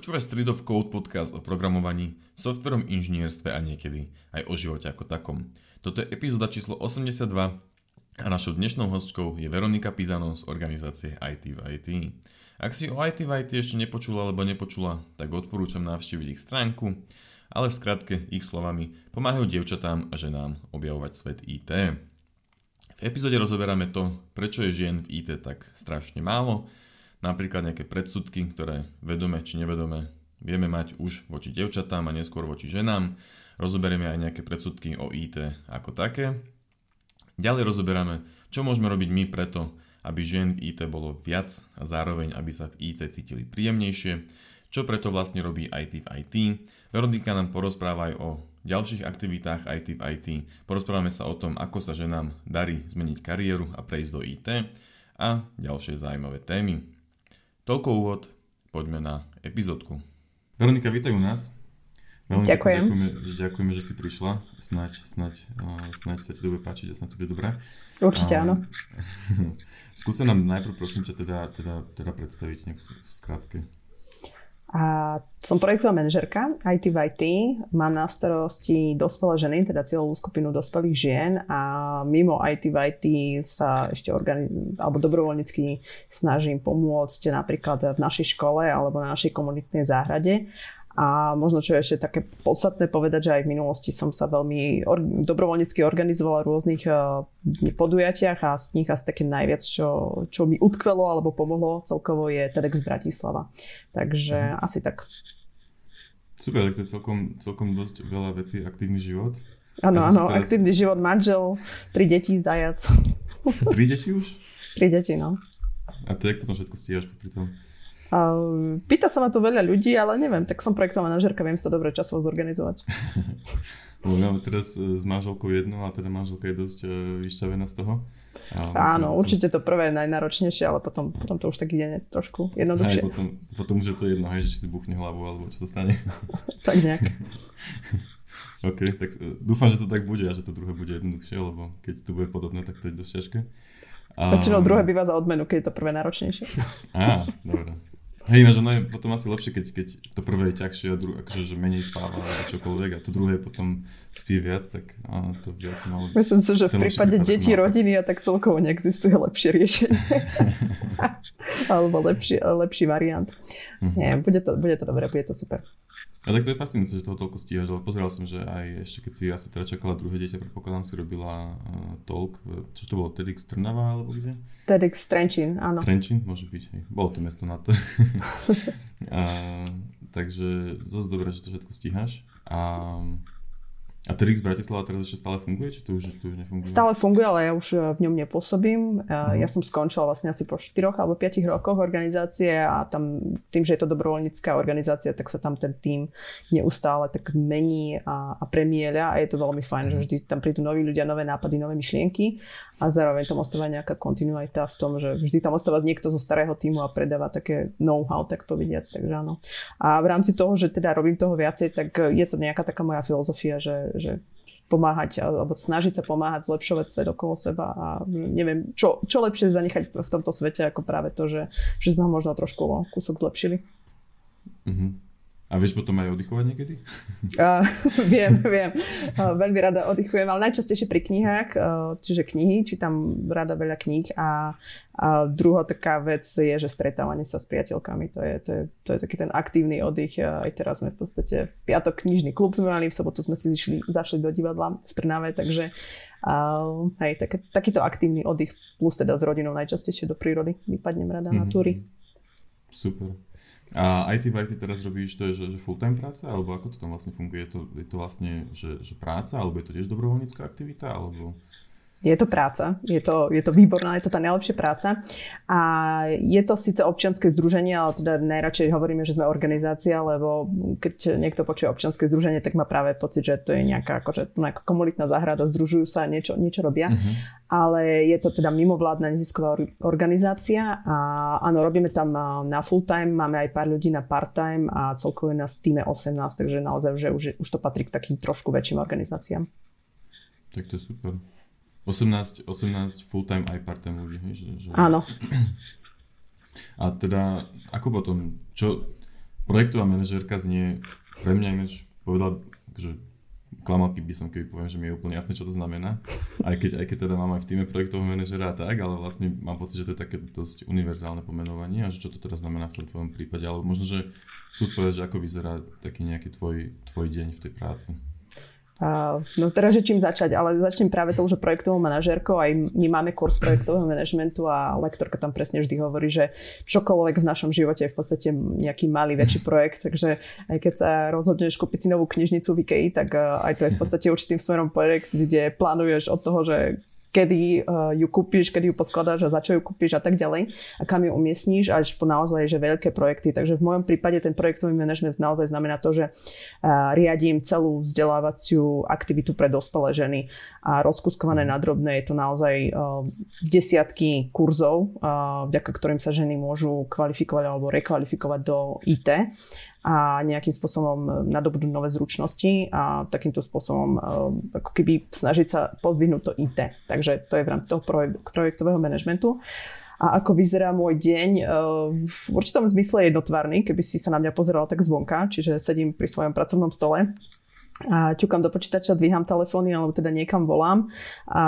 Počúvaš Street of Code podcast o programovaní, softverom inžinierstve a niekedy aj o živote ako takom. Toto je epizóda číslo 82 a našou dnešnou hostkou je Veronika Pizano z organizácie IT v IT. Ak si o IT v IT ešte nepočula alebo nepočula, tak odporúčam navštíviť ich stránku, ale v skratke ich slovami pomáhajú dievčatám a ženám objavovať svet IT. V epizóde rozoberáme to, prečo je žien v IT tak strašne málo, napríklad nejaké predsudky, ktoré vedome či nevedome vieme mať už voči devčatám a neskôr voči ženám. Rozoberieme aj nejaké predsudky o IT ako také. Ďalej rozoberáme, čo môžeme robiť my preto, aby žien v IT bolo viac a zároveň, aby sa v IT cítili príjemnejšie, čo preto vlastne robí IT v IT. Veronika nám porozpráva aj o ďalších aktivitách IT v IT. Porozprávame sa o tom, ako sa ženám darí zmeniť kariéru a prejsť do IT a ďalšie zaujímavé témy. Toľko úvod, poďme na epizódku. Veronika, vítaj u nás. Veľmi Ďakujem. Ďakujeme, ďakujeme, že si prišla. Snaď, snaď, snaď sa ti to bude páčiť a snaď to bude dobré. Určite áno. Skúsa nám najprv prosím ťa teda, teda, teda predstaviť nejak v skratke. A som projektová manažerka IT v IT. Mám na starosti dospelé ženy, teda cieľovú skupinu dospelých žien a mimo IT v IT sa ešte organi- alebo dobrovoľnícky snažím pomôcť napríklad v našej škole alebo na našej komunitnej záhrade a možno čo je ešte také podstatné povedať, že aj v minulosti som sa veľmi or- dobrovoľnícky organizovala v rôznych uh, podujatiach a z nich asi také najviac, čo, čo mi utkvelo alebo pomohlo celkovo je TEDx Bratislava. Takže mhm. asi tak. Super, tak to je celkom, celkom dosť veľa vecí, aktívny život. Áno, áno, teraz... aktívny život, manžel, tri deti, zajac. Tri deti už? Tri deti, no. A to jak potom všetko stíhaš pri tom? Pýta sa ma tu veľa ľudí, ale neviem, tak som projektová manažerka, viem si to dobre časovo zorganizovať. Lebo máme teraz e, s manželkou jednu a teda manželka je dosť e, vyšťavená z toho. A Áno, potom... určite to prvé je najnáročnejšie, ale potom, potom to už tak ide trošku jednoduchšie. Hej, potom, potom už je to jedno, hej, že si buchne hlavu alebo čo sa stane. tak nejak. OK, tak e, dúfam, že to tak bude a že to druhé bude jednoduchšie, lebo keď to bude podobné, tak to je dosť ťažké. Väčšinou druhé býva za odmenu, keď je to prvé náročnejšie. Á, dobre. Hej, ináč ono je potom asi lepšie, keď, keď to prvé je ťažšie a druhé, akože, že menej spáva alebo čokoľvek a to druhé potom spí viac, tak á, to by asi malo Myslím si, že v prípade detí, rodiny a tak celkovo neexistuje lepšie riešenie. alebo lepší, lepší variant. Mm-hmm. Nie, bude to, bude to dobré, bude to super. A tak to je fascinujúce, že toho toľko stíhaš, ale pozeral som, že aj ešte keď si asi teda čakala druhé dieťa, predpokladám si robila uh, talk, čo to bolo, TEDx Trnava alebo kde? TEDx Trenčín, áno. Trenčín, môže byť, hej. Bolo to mesto na to. a, takže dosť dobré, že to všetko stíhaš. A a TEDx Bratislava teraz ešte stále funguje, či to už, to už nefunguje? Stále funguje, ale ja už eh, v ňom nepôsobím. Uh-huh. Ja som skončila vlastne asi po 4 alebo 5 rokoch organizácie a tam tým, že je to dobrovoľnícká organizácia, tak sa tam ten tým neustále tak mení a, a premieľa a je to veľmi fajn, uh-huh. že mhm. vždy tam prídu noví ľudia, nové nápady, nové myšlienky a zároveň tam ostáva nejaká kontinuita v tom, že vždy tam ostáva niekto zo starého týmu a predáva také know-how, tak povediac, takže áno. A v rámci toho, že teda robím toho viacej, tak je to nejaká taká moja filozofia, že, že pomáhať alebo snažiť sa pomáhať zlepšovať svet okolo seba a neviem, čo, čo lepšie zanechať v tomto svete ako práve to, že, že sme ho možno trošku kúsok zlepšili. Mm-hmm. A vieš potom aj oddychovať niekedy? Uh, viem, viem. Uh, veľmi rada oddychujem, ale najčastejšie pri knihách, uh, čiže knihy, čítam rada veľa kníh a, a druhá taká vec je, že stretávanie sa s priateľkami, to je, to je, to je taký ten aktívny oddych. Aj teraz sme v podstate v piatok knižný klub sme mali, v sobotu sme si zišli, zašli do divadla v Trnave, takže uh, hej, tak, takýto aktívny oddych plus teda s rodinou najčastejšie do prírody vypadnem rada mm-hmm. na mhm. túry. Super. A IT v IT teraz robíš, to je že, že full-time práca, alebo ako to tam vlastne funguje? Je to, je to vlastne, že, že práca, alebo je to tiež dobrovoľnícká aktivita, alebo... Je to práca, je to, je to výborná, je to tá najlepšia práca. A je to síce občianske združenie, ale teda najradšej hovoríme, že sme organizácia, lebo keď niekto počuje občianske združenie, tak má práve pocit, že to je nejaká, akože, nejaká komunitná záhrada, združujú sa, niečo, niečo robia. Uh-huh. Ale je to teda mimovládna nezisková organizácia a áno, robíme tam na full time, máme aj pár ľudí na part time a celkovo je nás týme 18, takže naozaj, že už, už to patrí k takým trošku väčším organizáciám. Tak to je super. 18, 18 full-time aj part-time ľudí, hej? Že, že... Áno. A teda, ako potom, čo, projektová manažérka znie pre mňa ináč povedal, že klamal by som, keby poviem, že mi je úplne jasné, čo to znamená. Aj keď, aj keď teda mám aj v týme projektového manažera a tak, ale vlastne mám pocit, že to je také dosť univerzálne pomenovanie a že čo to teda znamená v tom tvojom prípade. Ale možno, že skús povedať, že ako vyzerá taký nejaký tvoj, tvoj deň v tej práci. No teraz, že čím začať, ale začnem práve tou, že projektovou manažérkou, aj my máme kurz projektového manažmentu a lektorka tam presne vždy hovorí, že čokoľvek v našom živote je v podstate nejaký malý, väčší projekt, takže aj keď sa rozhodneš kúpiť si novú knižnicu v IKEA, tak uh, aj to je v podstate určitým smerom projekt, kde plánuješ od toho, že kedy uh, ju kúpiš, kedy ju poskladáš a za čo ju kúpiš a tak ďalej a kam ju umiestníš až po naozaj že veľké projekty. Takže v mojom prípade ten projektový manažment naozaj znamená to, že uh, riadím celú vzdelávaciu aktivitu pre dospelé ženy a rozkuskované na drobné je to naozaj uh, desiatky kurzov, vďaka ktorým sa ženy môžu kvalifikovať alebo rekvalifikovať do IT a nejakým spôsobom e, nadobudnúť nové zručnosti a takýmto spôsobom e, ako keby snažiť sa pozdvihnúť to IT. Takže to je v rámci toho projektového manažmentu. A ako vyzerá môj deň? E, v určitom zmysle je jednotvárny, keby si sa na mňa pozeral tak zvonka, čiže sedím pri svojom pracovnom stole a ťukám do počítača, dvíham telefóny alebo teda niekam volám a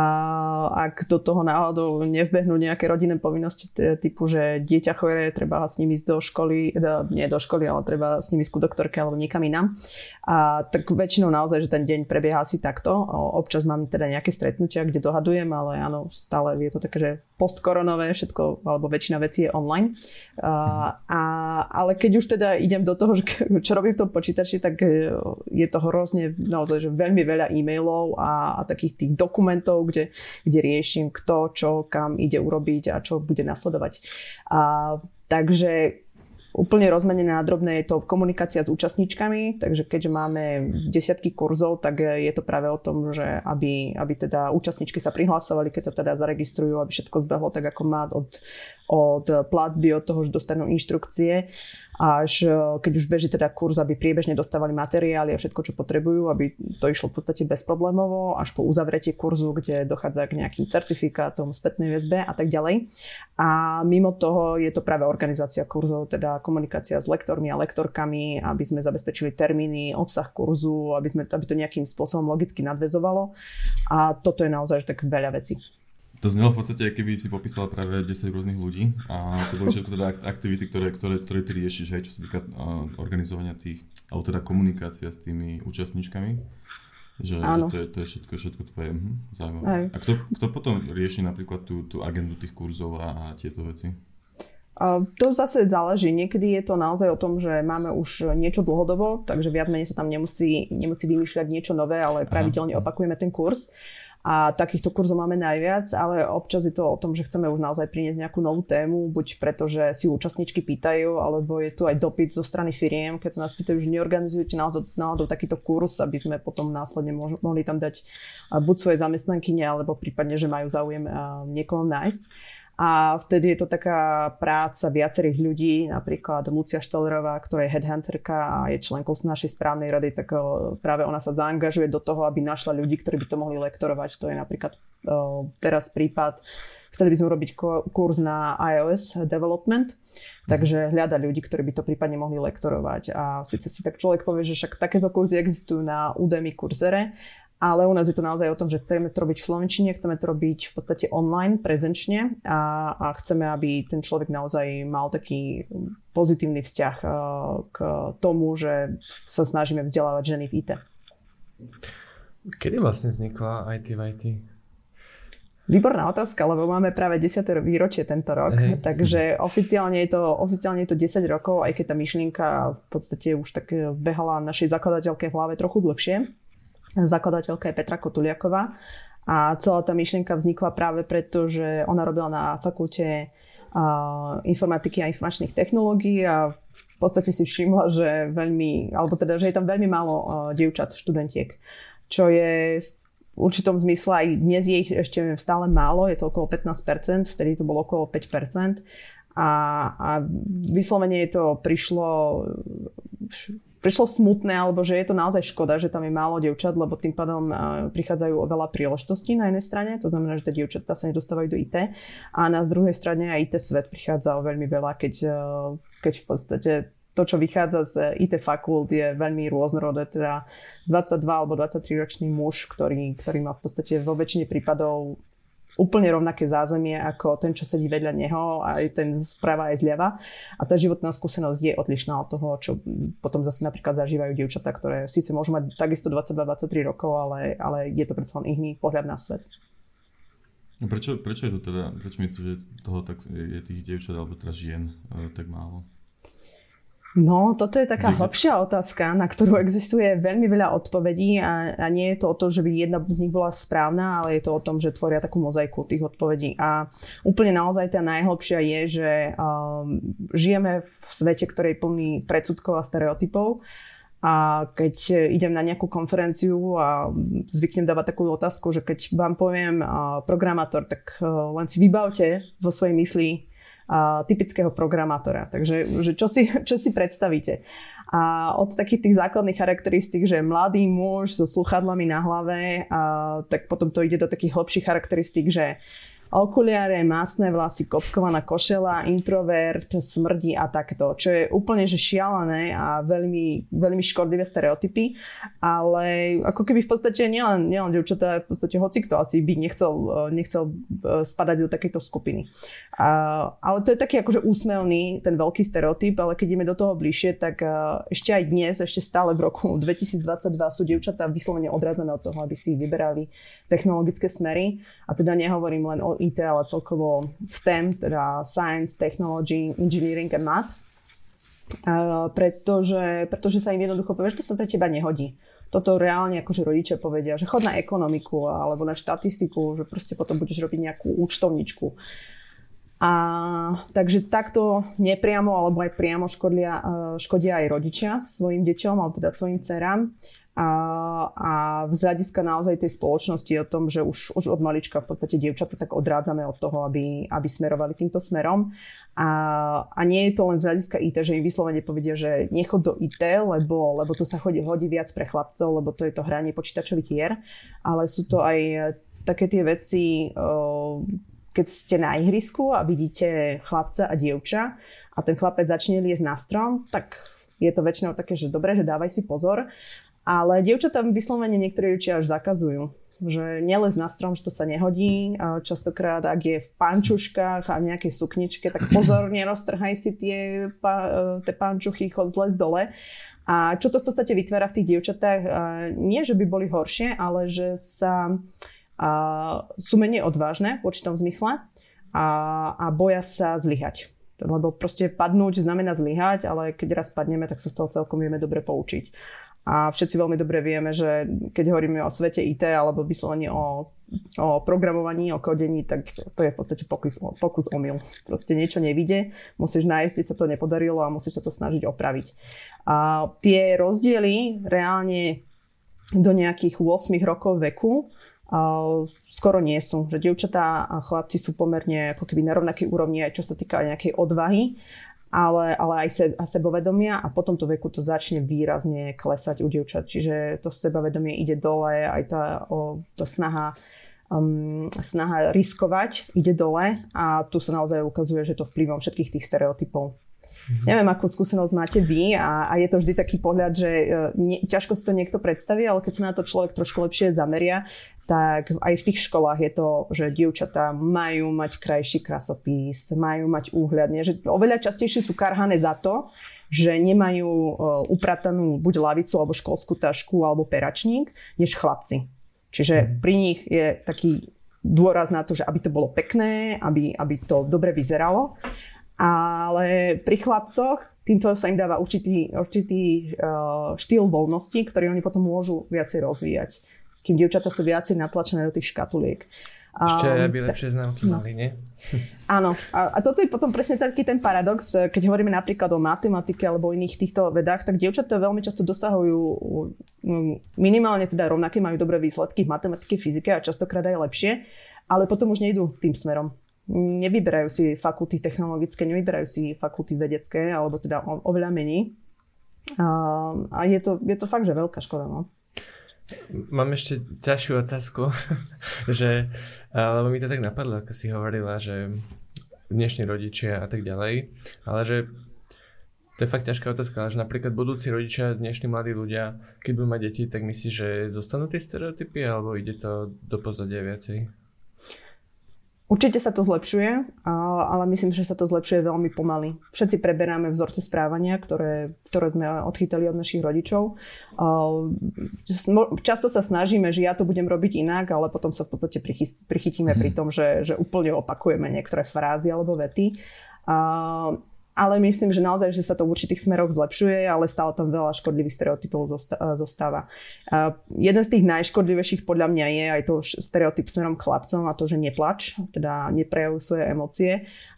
ak do toho náhodou nevbehnú nejaké rodinné povinnosti typu, že dieťa chore, treba s nimi ísť do školy, nie do školy, ale treba s nimi ísť ku doktorke alebo niekam inám, a tak väčšinou naozaj, že ten deň prebieha asi takto. Občas mám teda nejaké stretnutia, kde dohadujem, ale áno, stále je to také, že postkoronové všetko, alebo väčšina vecí je online. A, ale keď už teda idem do toho, že čo robím v tom počítači, tak e, je to hrozne naozaj, že veľmi veľa e-mailov a, a takých tých dokumentov, kde, kde riešim kto, čo, kam ide urobiť a čo bude nasledovať. A, takže Úplne rozmenené na drobné je to komunikácia s účastníčkami, takže keďže máme desiatky kurzov, tak je to práve o tom, že aby, aby teda účastníčky sa prihlasovali, keď sa teda zaregistrujú, aby všetko zbehlo tak, ako má od, od platby, od toho, že dostanú inštrukcie až e, keď už beží teda kurz, aby priebežne dostávali materiály a všetko, čo potrebujú, aby to išlo v podstate bezproblémovo, až po uzavretie kurzu, kde dochádza k nejakým certifikátom, spätnej väzbe a tak ďalej. A mimo toho je to práve organizácia kurzov, teda komunikácia s lektormi a lektorkami, aby sme zabezpečili termíny, obsah kurzu, aby, sme, aby to nejakým spôsobom logicky nadvezovalo. A toto je naozaj tak veľa vecí. To znelo v podstate, keby si popísala práve 10 rôznych ľudí a to boli všetko teda aktivity, ktoré, ktoré, ktoré ty riešiš, hej, čo sa týka uh, organizovania tých, alebo teda komunikácia s tými účastníčkami. Že, že to, je, to je všetko, všetko tvoje hm, zaujímavé. Aj. A kto, kto potom rieši napríklad tú, tú agendu tých kurzov a, a tieto veci? To zase záleží. Niekedy je to naozaj o tom, že máme už niečo dlhodobo, takže viac menej sa tam nemusí, nemusí vymýšľať niečo nové, ale pravidelne opakujeme ten kurz a takýchto kurzov máme najviac, ale občas je to o tom, že chceme už naozaj priniesť nejakú novú tému, buď preto, že si účastníčky pýtajú, alebo je tu aj dopyt zo strany firiem, keď sa nás pýtajú, že neorganizujete náhodou takýto kurz, aby sme potom následne mohli tam dať buď svoje zamestnankyne, alebo prípadne, že majú záujem niekoho nájsť. A vtedy je to taká práca viacerých ľudí, napríklad Lucia Štolerová, ktorá je headhunterka a je členkou našej správnej rady, tak práve ona sa zaangažuje do toho, aby našla ľudí, ktorí by to mohli lektorovať. To je napríklad teraz prípad, chceli by sme urobiť kurz na iOS development, Takže hľada ľudí, ktorí by to prípadne mohli lektorovať. A síce si tak človek povie, že však takéto kurzy existujú na Udemy kurzere, ale u nás je to naozaj o tom, že chceme to robiť v Slovenčine, chceme to robiť v podstate online, prezenčne a, a chceme, aby ten človek naozaj mal taký pozitívny vzťah uh, k tomu, že sa snažíme vzdelávať ženy v IT. Kedy vlastne vznikla IT v IT? Výborná otázka, lebo máme práve 10. výročie tento rok, hey. takže oficiálne je, to, oficiálne je to 10 rokov, aj keď tá myšlienka v podstate už tak behala našej zakladateľke v hlave trochu dlhšie zakladateľka je Petra Kotuliaková. A celá tá myšlienka vznikla práve preto, že ona robila na fakulte informatiky a informačných technológií a v podstate si všimla, že veľmi, alebo teda, že je tam veľmi málo dievčat, študentiek, čo je v určitom zmysle aj dnes je ich ešte stále málo, je to okolo 15%, vtedy to bolo okolo 5%. A, a vyslovene to prišlo prišlo smutné, alebo že je to naozaj škoda, že tam je málo dievčat, lebo tým pádom prichádzajú o veľa príležitostí na jednej strane, to znamená, že tie dievčatá sa nedostávajú do IT a na druhej strane aj IT svet prichádza o veľmi veľa, keď, keď v podstate to, čo vychádza z IT fakult, je veľmi rôznorodé. Teda 22 alebo 23 ročný muž, ktorý, ktorý má v podstate vo väčšine prípadov úplne rovnaké zázemie ako ten, čo sedí vedľa neho, aj ten zprava aj zľava. A tá životná skúsenosť je odlišná od toho, čo potom zase napríklad zažívajú dievčatá, ktoré síce môžu mať takisto 22-23 rokov, ale, ale je to predsa len iný pohľad na svet. Prečo, prečo je to teda, prečo myslíš, že toho tak je tých dievčat alebo teda žien e, tak málo? No, toto je taká hlbšia otázka, na ktorú existuje veľmi veľa odpovedí a, a nie je to o tom, že by jedna z nich bola správna, ale je to o tom, že tvoria takú mozaiku tých odpovedí. A úplne naozaj tá najhlbšia je, že um, žijeme v svete, ktorý je plný predsudkov a stereotypov. A keď idem na nejakú konferenciu a zvyknem dávať takú otázku, že keď vám poviem uh, programátor, tak uh, len si vybavte vo svojej mysli typického programátora. Takže že čo, si, čo si predstavíte? A od takých tých základných charakteristík, že mladý muž so sluchadlami na hlave, a, tak potom to ide do takých hlbších charakteristík, že okuliare, masné vlasy, kockovaná košela, introvert, smrdí a takto, čo je úplne že šialené a veľmi, veľmi škodlivé stereotypy, ale ako keby v podstate nielen, nielen dievčatá, v podstate hoci kto asi by nechcel, nechcel e, spadať do takejto skupiny. A, ale to je taký akože úsmevný, ten veľký stereotyp, ale keď ideme do toho bližšie, tak e, ešte aj dnes, ešte stále v roku 2022 sú dievčatá vyslovene odradzené od toho, aby si vyberali technologické smery. A teda nehovorím len o IT, ale celkovo STEM, teda Science, Technology, Engineering and Math. Uh, pretože, pretože sa im jednoducho povie, že to sa pre teba nehodí. Toto reálne akože rodičia povedia, že chod na ekonomiku alebo na štatistiku, že proste potom budeš robiť nejakú účtovničku. A takže takto nepriamo alebo aj priamo škodia, škodia aj rodičia svojim deťom, alebo teda svojim dcerám. A, a z hľadiska naozaj tej spoločnosti o tom, že už, už od malička v podstate dievčatá tak odrádzame od toho, aby, aby smerovali týmto smerom. A, a nie je to len z hľadiska IT, že im vyslovene povedia, že nechod do IT, lebo, lebo to sa chodí, hodí viac pre chlapcov, lebo to je to hranie počítačových hier, ale sú to aj také tie veci, keď ste na ihrisku a vidíte chlapca a dievča a ten chlapec začne liesť na strom, tak je to väčšinou také, že dobre, že dávaj si pozor. Ale dievčatá vyslovene niektorí rodičia až zakazujú že nelez na strom, že to sa nehodí. Častokrát, ak je v pančuškách a nejakej sukničke, tak pozor, neroztrhaj si tie, tie pančuchy, chod zles dole. A čo to v podstate vytvára v tých dievčatách? Nie, že by boli horšie, ale že sa a, sú menej odvážne v určitom zmysle a, a boja sa zlyhať. Lebo proste padnúť znamená zlyhať, ale keď raz padneme, tak sa z toho celkom vieme dobre poučiť. A všetci veľmi dobre vieme, že keď hovoríme o svete IT alebo vyslovene o, o programovaní, o kodení, tak to je v podstate pokus, pokus omyl. Proste niečo nevidie, musíš nájsť, kde sa to nepodarilo a musíš sa to snažiť opraviť. A tie rozdiely reálne do nejakých 8 rokov veku skoro nie sú. Že dievčatá a chlapci sú pomerne ako keby na rovnakej úrovni aj čo sa týka nejakej odvahy ale, ale aj se, a sebovedomia a potom to veku to začne výrazne klesať u dievčat. Čiže to sebavedomie ide dole, aj tá, o, tá snaha um, snaha riskovať ide dole a tu sa naozaj ukazuje, že to vplyvom všetkých tých stereotypov. Mm-hmm. Neviem, akú skúsenosť máte vy a, a je to vždy taký pohľad, že nie, ťažko si to niekto predstaví, ale keď sa na to človek trošku lepšie zameria, tak aj v tých školách je to, že dievčatá majú mať krajší krasopis, majú mať úhľadne, že oveľa častejšie sú karhané za to, že nemajú uh, upratanú buď lavicu, alebo školskú tašku, alebo peračník, než chlapci. Čiže mm. pri nich je taký dôraz na to, že aby to bolo pekné, aby, aby to dobre vyzeralo. Ale pri chlapcoch týmto sa im dáva určitý, určitý uh, štýl voľnosti, ktorý oni potom môžu viacej rozvíjať. Kým dievčatá sú viacej natlačené do tých škatuliek. Ešte um, aby lepšie známky no. mali, nie? Áno. A, a toto je potom presne taký ten paradox, keď hovoríme napríklad o matematike alebo iných týchto vedách, tak dievčatá veľmi často dosahujú minimálne teda rovnaké, majú dobré výsledky v matematike, fyzike a častokrát aj lepšie, ale potom už nejdú tým smerom nevyberajú si fakulty technologické, nevyberajú si fakulty vedecké, alebo teda o, oveľa menej. A, a je, to, je to fakt, že veľká škoda. No. Mám ešte ťažšiu otázku, že, lebo mi to tak napadlo, ako si hovorila, že dnešní rodičia a tak ďalej, ale že To je fakt ťažká otázka, ale že napríklad budúci rodičia, dnešní mladí ľudia, keď budú mať deti, tak myslíš, že zostanú tie stereotypy, alebo ide to do pozadia viacej? Určite sa to zlepšuje, ale myslím, že sa to zlepšuje veľmi pomaly. Všetci preberáme vzorce správania, ktoré, ktoré sme odchytali od našich rodičov. Často sa snažíme, že ja to budem robiť inak, ale potom sa v podstate prichytíme pri mhm. tom, že, že úplne opakujeme niektoré frázy alebo vety ale myslím, že naozaj, že sa to v určitých smeroch zlepšuje, ale stále tam veľa škodlivých stereotypov zostáva. A jeden z tých najškodlivejších podľa mňa je aj to stereotyp smerom k chlapcom a to, že neplač, teda neprejavujú svoje emócie.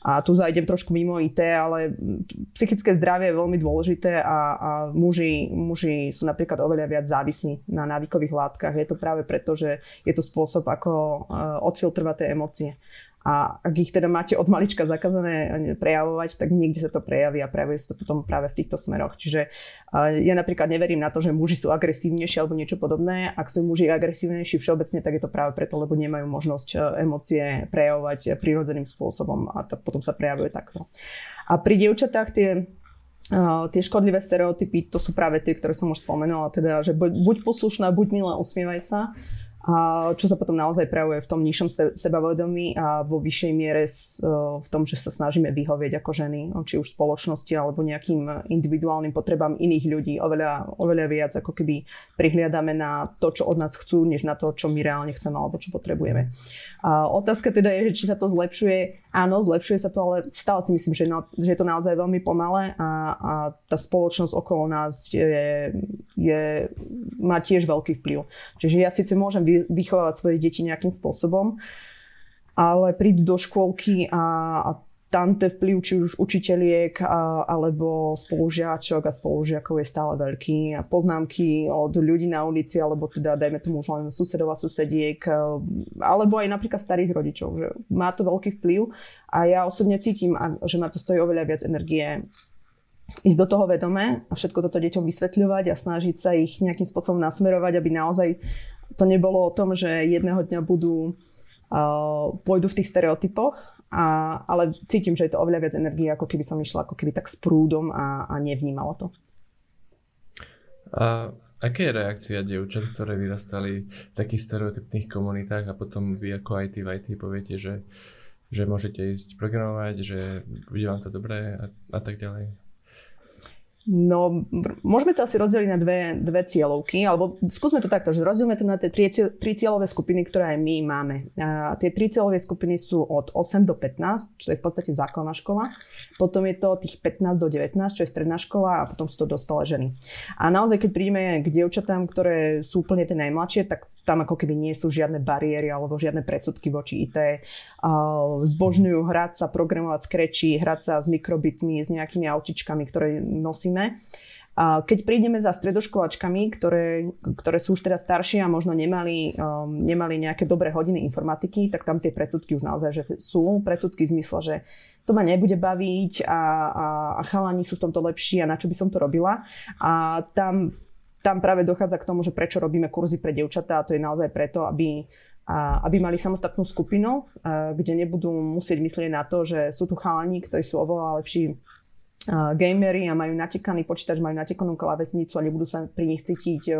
A tu zajdem trošku mimo IT, ale psychické zdravie je veľmi dôležité a, a muži, muži sú napríklad oveľa viac závislí na návykových látkach. Je to práve preto, že je to spôsob, ako e, odfiltrovať tie emócie. A ak ich teda máte od malička zakázané prejavovať, tak niekde sa to prejaví a prejavuje sa to potom práve v týchto smeroch. Čiže ja napríklad neverím na to, že muži sú agresívnejší alebo niečo podobné. Ak sú muži agresívnejší všeobecne, tak je to práve preto, lebo nemajú možnosť e, emócie prejavovať prirodzeným spôsobom a to potom sa prejavuje takto. A pri dievčatách tie tie škodlivé stereotypy, to sú práve tie, ktoré som už spomenula, teda, že buď poslušná, buď milá, usmievaj sa čo sa potom naozaj prejavuje v tom nižšom sebavedomí a vo vyššej miere v tom, že sa snažíme vyhovieť ako ženy, či už spoločnosti alebo nejakým individuálnym potrebám iných ľudí oveľa, oveľa viac, ako keby prihliadame na to, čo od nás chcú, než na to, čo my reálne chceme alebo čo potrebujeme. Otázka teda je, či sa to zlepšuje. Áno, zlepšuje sa to, ale stále si myslím, že, no, že je to naozaj veľmi pomalé a, a tá spoločnosť okolo nás je, je, má tiež veľký vplyv. Čiže ja síce môžem vychovávať svoje deti nejakým spôsobom, ale prídu do škôlky a, a tam ten vplyv či už učiteľiek a, alebo spolužiačok a spolužiakov je stále veľký. A poznámky od ľudí na ulici alebo teda dajme tomu už len susedov a susediek alebo aj napríklad starých rodičov, že má to veľký vplyv. A ja osobne cítim, že ma to stojí oveľa viac energie ísť do toho vedome a všetko toto deťom vysvetľovať a snažiť sa ich nejakým spôsobom nasmerovať, aby naozaj to nebolo o tom, že jedného dňa budú pôjdu v tých stereotypoch a, ale cítim, že je to oveľa viac energie, ako keby som išla ako keby tak s prúdom a, a nevnímala to. A aká je reakcia dievčat, ktoré vyrastali v takých stereotypných komunitách a potom vy ako IT v IT poviete, že, že môžete ísť programovať, že bude vám to dobré a, a tak ďalej? No, môžeme to asi rozdeliť na dve, dve cieľovky, alebo skúsme to takto, že rozdielme to na tie tri, tri cieľové skupiny, ktoré aj my máme. A tie tri cieľové skupiny sú od 8 do 15, čo je v podstate základná škola, potom je to tých 15 do 19, čo je stredná škola a potom sú to dospelé ženy. A naozaj, keď prídeme k dievčatám, ktoré sú úplne tie najmladšie, tak tam ako keby nie sú žiadne bariéry alebo žiadne predsudky voči IT. Zbožňujú hrať sa, programovať skreči, hrať sa s mikrobitmi, s nejakými autičkami, ktoré nosíme. Keď prídeme za stredoškolačkami, ktoré, ktoré sú už teda staršie a možno nemali, um, nemali nejaké dobré hodiny informatiky, tak tam tie predsudky už naozaj že sú. Predsudky v zmysle, že to ma nebude baviť a, a, a chalani sú v tomto lepší a na čo by som to robila. A tam tam práve dochádza k tomu, že prečo robíme kurzy pre dievčatá a to je naozaj preto, aby, a, aby mali samostatnú skupinu, kde nebudú musieť myslieť na to, že sú tu chalani, ktorí sú oveľa lepší gamery a majú natekaný počítač, majú natekanú klávesnicu a nebudú sa pri nich cítiť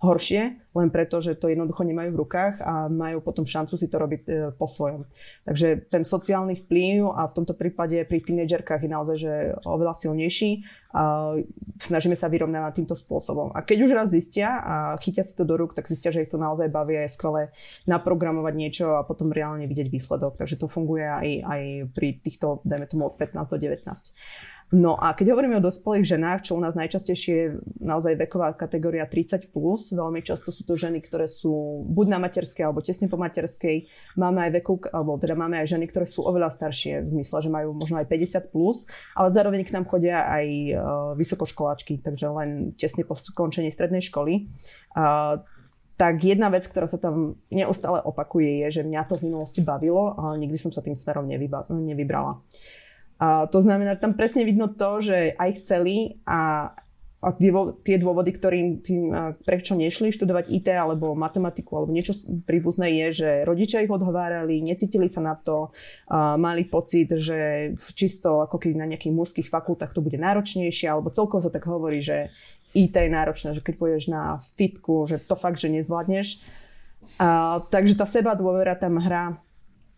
horšie, len preto, že to jednoducho nemajú v rukách a majú potom šancu si to robiť e, po svojom. Takže ten sociálny vplyv a v tomto prípade pri tínedžerkách je naozaj že oveľa silnejší a snažíme sa vyrovnávať týmto spôsobom. A keď už raz zistia a chytia si to do rúk, tak zistia, že ich to naozaj baví a je skvelé naprogramovať niečo a potom reálne vidieť výsledok. Takže to funguje aj, aj pri týchto, dajme tomu od 15 do 19. No a keď hovoríme o dospelých ženách, čo u nás najčastejšie je naozaj veková kategória 30+, plus, veľmi často sú to ženy, ktoré sú buď na materskej alebo tesne po materskej. Máme aj veku, alebo teda máme aj ženy, ktoré sú oveľa staršie v zmysle, že majú možno aj 50+, plus, ale zároveň k nám chodia aj uh, vysokoškoláčky, takže len tesne po skončení strednej školy. Uh, tak jedna vec, ktorá sa tam neustále opakuje, je, že mňa to v minulosti bavilo, ale nikdy som sa tým smerom nevybrala. A to znamená, že tam presne vidno to, že aj chceli a a tie dôvody, ktorým tým, prečo nešli študovať IT alebo matematiku alebo niečo príbuzné je, že rodičia ich odhovárali, necítili sa na to, mali pocit, že čisto ako keď na nejakých mužských fakultách to bude náročnejšie, alebo celkovo sa tak hovorí, že IT je náročné, že keď pôjdeš na fitku, že to fakt, že nezvládneš. A, takže tá seba dôvera tam hrá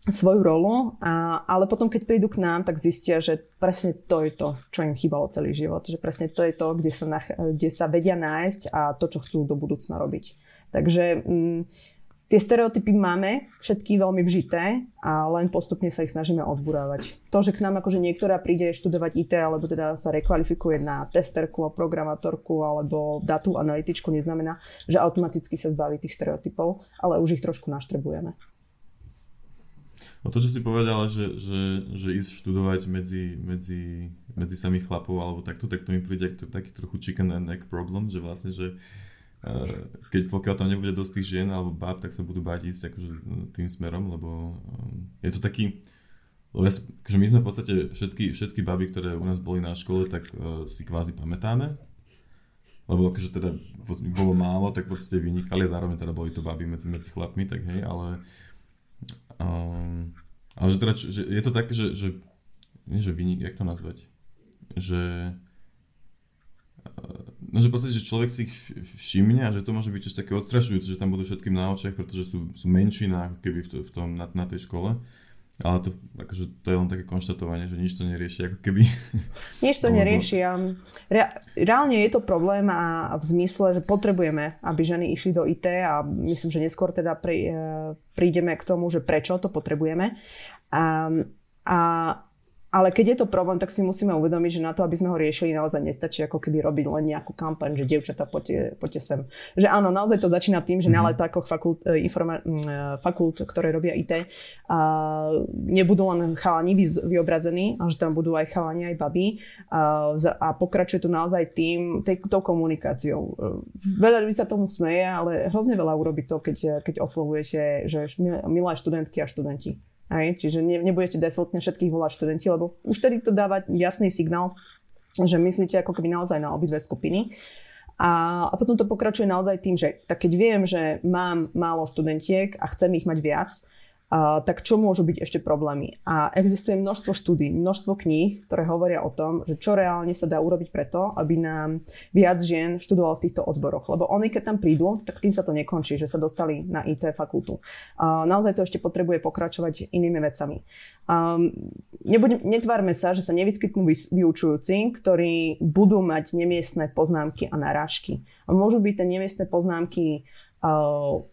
svoju rolu, a, ale potom keď prídu k nám, tak zistia, že presne to je to, čo im chýbalo celý život. Že presne to je to, kde sa, nach- kde sa vedia nájsť a to, čo chcú do budúcna robiť. Takže mm, tie stereotypy máme všetky veľmi vžité a len postupne sa ich snažíme odburávať. To, že k nám akože niektorá príde študovať IT alebo teda sa rekvalifikuje na testerku programátorku alebo datu analytičku, neznamená, že automaticky sa zbaví tých stereotypov, ale už ich trošku naštrebujeme. No to, čo si povedala, že, že, že ísť študovať medzi, medzi, medzi samých chlapov alebo takto, tak to mi príde ako taký trochu chicken and egg problem, že vlastne, že uh, keď pokiaľ tam nebude dosť tých žien alebo báb, tak sa budú báť ísť akože tým smerom, lebo um, je to taký, lebo ja, akože my sme v podstate všetky, všetky baby, ktoré u nás boli na škole, tak uh, si kvázi pamätáme, lebo akože teda bolo málo, tak podstate vynikali a zároveň teda boli to baby medzi, medzi chlapmi, tak hej, ale Um, ale že teda, že je to také, že, že nie že vynik, jak to nazvať? Že No, že v podstate, že človek si ich všimne a že to môže byť tiež také odstrašujúce, že tam budú všetkým na očiach, pretože sú, sú menšina keby v, to, v tom, na, na tej škole. Ale to, akože, to je len také konštatovanie, že nič to nerieši, ako keby... Nič to nerieši. Re, reálne je to problém a v zmysle, že potrebujeme, aby ženy išli do IT a myslím, že neskôr teda pri, e, prídeme k tomu, že prečo to potrebujeme. A, a ale keď je to problém, tak si musíme uvedomiť, že na to, aby sme ho riešili, naozaj nestačí ako keby robiť len nejakú kampaň, že dievčatá poďte, poďte sem. Že áno, naozaj to začína tým, že na letákoch fakult, e, informa, e, fakult, ktoré robia IT, a nebudú len chalani vyobrazení, a že tam budú aj chalani, aj baby. A, a pokračuje to naozaj tým, tej, tou komunikáciou. E, veľa ľudí sa tomu smeje, ale hrozne veľa urobí to, keď, keď oslovujete, že milé študentky a študenti. Hej? Čiže ne, nebudete defaultne všetkých volať študenti, lebo už tedy to dáva jasný signál, že myslíte ako keby naozaj na obidve skupiny. A, a potom to pokračuje naozaj tým, že tak keď viem, že mám málo študentiek a chcem ich mať viac, tak čo môžu byť ešte problémy? A existuje množstvo štúdí, množstvo kníh, ktoré hovoria o tom, že čo reálne sa dá urobiť preto, aby nám viac žien študovalo v týchto odboroch. Lebo oni, keď tam prídu, tak tým sa to nekončí, že sa dostali na IT fakultu. Naozaj to ešte potrebuje pokračovať inými vecami. Nebudem, netvárme sa, že sa nevyskytnú vyučujúci, ktorí budú mať nemiestné poznámky a narážky. A môžu byť tie nemiestné poznámky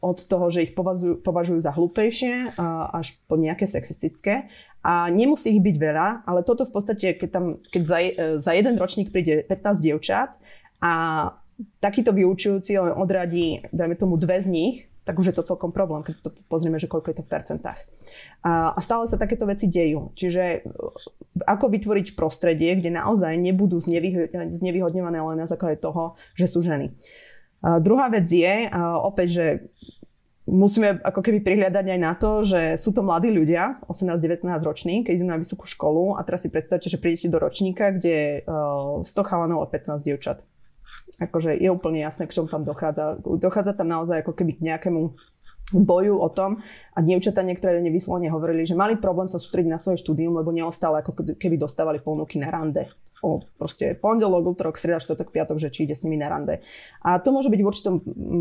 od toho, že ich považujú, považujú za hlúpejšie až po nejaké sexistické. A nemusí ich byť veľa, ale toto v podstate, keď, tam, keď za, za jeden ročník príde 15 dievčat a takýto vyučujúci len odradí, dajme tomu, dve z nich, tak už je to celkom problém, keď si to pozrieme, že koľko je to v percentách. A, a stále sa takéto veci dejú. Čiže ako vytvoriť prostredie, kde naozaj nebudú znevýhodňované len na základe toho, že sú ženy. Druhá vec je, opäť, že musíme ako keby prihľadať aj na to, že sú to mladí ľudia, 18-19 roční, keď idú na vysokú školu a teraz si predstavte, že prídete do ročníka, kde je 100 chalanov a 15 dievčat. Akože je úplne jasné, k čomu tam dochádza. Dochádza tam naozaj ako keby k nejakému boju o tom a dievčatá niektoré nevyslovene hovorili, že mali problém sa sústrediť na svoje štúdium, lebo neostále ako keby dostávali ponuky na rande o proste pondelok, útorok, streda, štvrtok, piatok, že či ide s nimi na rande. A to môže byť v určitom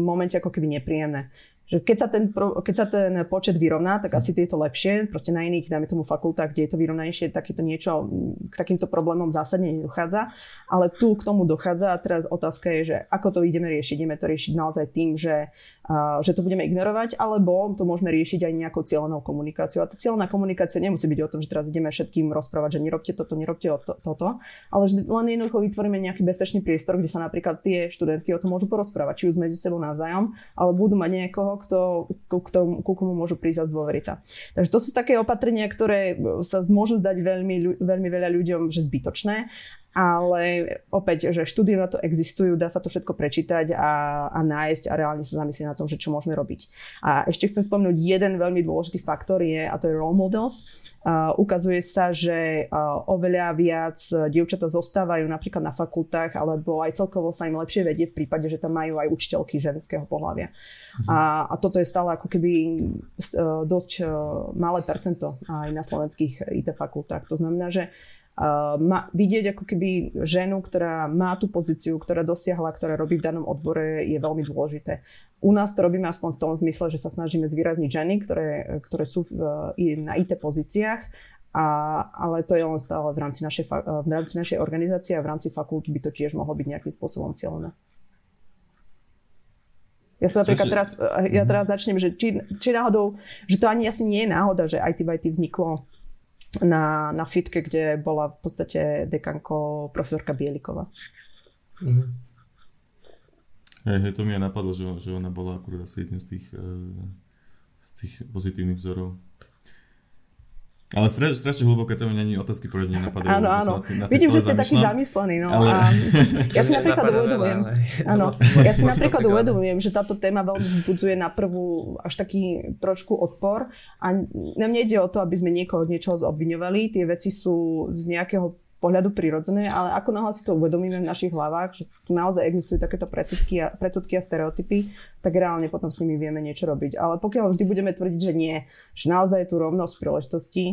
momente ako keby nepríjemné že keď sa, ten, keď sa ten počet vyrovná, tak asi je to lepšie. Proste na iných, dáme tomu fakultách, kde je to vyrovnanejšie, takéto niečo, k takýmto problémom zásadne nedochádza. Ale tu k tomu dochádza a teraz otázka je, že ako to ideme riešiť. Ideme to riešiť naozaj tým, že, že to budeme ignorovať, alebo to môžeme riešiť aj nejakou cieľenou komunikáciou. A tá cieľená komunikácia nemusí byť o tom, že teraz ideme všetkým rozprávať, že nerobte toto, nerobte to, toto, ale že len jednoducho vytvoríme nejaký bezpečný priestor, kde sa napríklad tie študentky o tom môžu porozprávať, či už medzi sebou navzájom, ale budú mať niekoho, kto, kto, ku komu môžu prísť a zdôveriť sa. Takže to sú také opatrenia, ktoré sa môžu zdať veľmi, veľmi veľa ľuďom, že zbytočné, ale opäť, že štúdie na to existujú, dá sa to všetko prečítať a, a nájsť a reálne sa zamyslieť na tom, že čo môžeme robiť. A ešte chcem spomenúť jeden veľmi dôležitý faktor je, a to je role models. Uh, ukazuje sa, že uh, oveľa viac dievčatá zostávajú napríklad na fakultách, alebo aj celkovo sa im lepšie vedie v prípade, že tam majú aj učiteľky ženského pohľavia. Mhm. A, a toto je stále ako keby uh, dosť uh, malé percento aj na slovenských IT fakultách. To znamená, že Uh, ma, vidieť ako keby ženu, ktorá má tú pozíciu, ktorá dosiahla, ktorá robí v danom odbore, je veľmi dôležité. U nás to robíme aspoň v tom zmysle, že sa snažíme zvýrazniť ženy, ktoré, ktoré sú v, na IT pozíciách, a, ale to je len stále v rámci, našej, v rámci našej organizácie a v rámci fakult by to tiež mohlo byť nejakým spôsobom cieľené. Ja sa napríklad teraz, ja mhm. teraz začnem, že či, či náhodou, že to ani asi nie je náhoda, že IT IT vzniklo na, na fitke, kde bola v podstate dekanko profesorka Bieliková. Mm-hmm. Hej, hej, to mi aj napadlo, že, že ona bola akurát asi jedným z tých, e, z tých pozitívnych vzorov. Ale straš, strašne hlboké to není otázky, ktoré nenapadajú. Áno, áno. Na, na Vidím, že ste taký zamyslený. No. Ale... A ja si napríklad uvedomujem, áno, ja si napríklad uvedomujem, že táto téma veľmi vzbudzuje na prvú až taký trošku odpor. A nám nejde o to, aby sme niekoho od niečoho zobviňovali. Tie veci sú z nejakého pohľadu prirodzené, ale ako náhle si to uvedomíme v našich hlavách, že tu naozaj existujú takéto predsudky a, predsudky a stereotypy, tak reálne potom s nimi vieme niečo robiť. Ale pokiaľ vždy budeme tvrdiť, že nie, že naozaj je tu rovnosť príležitostí,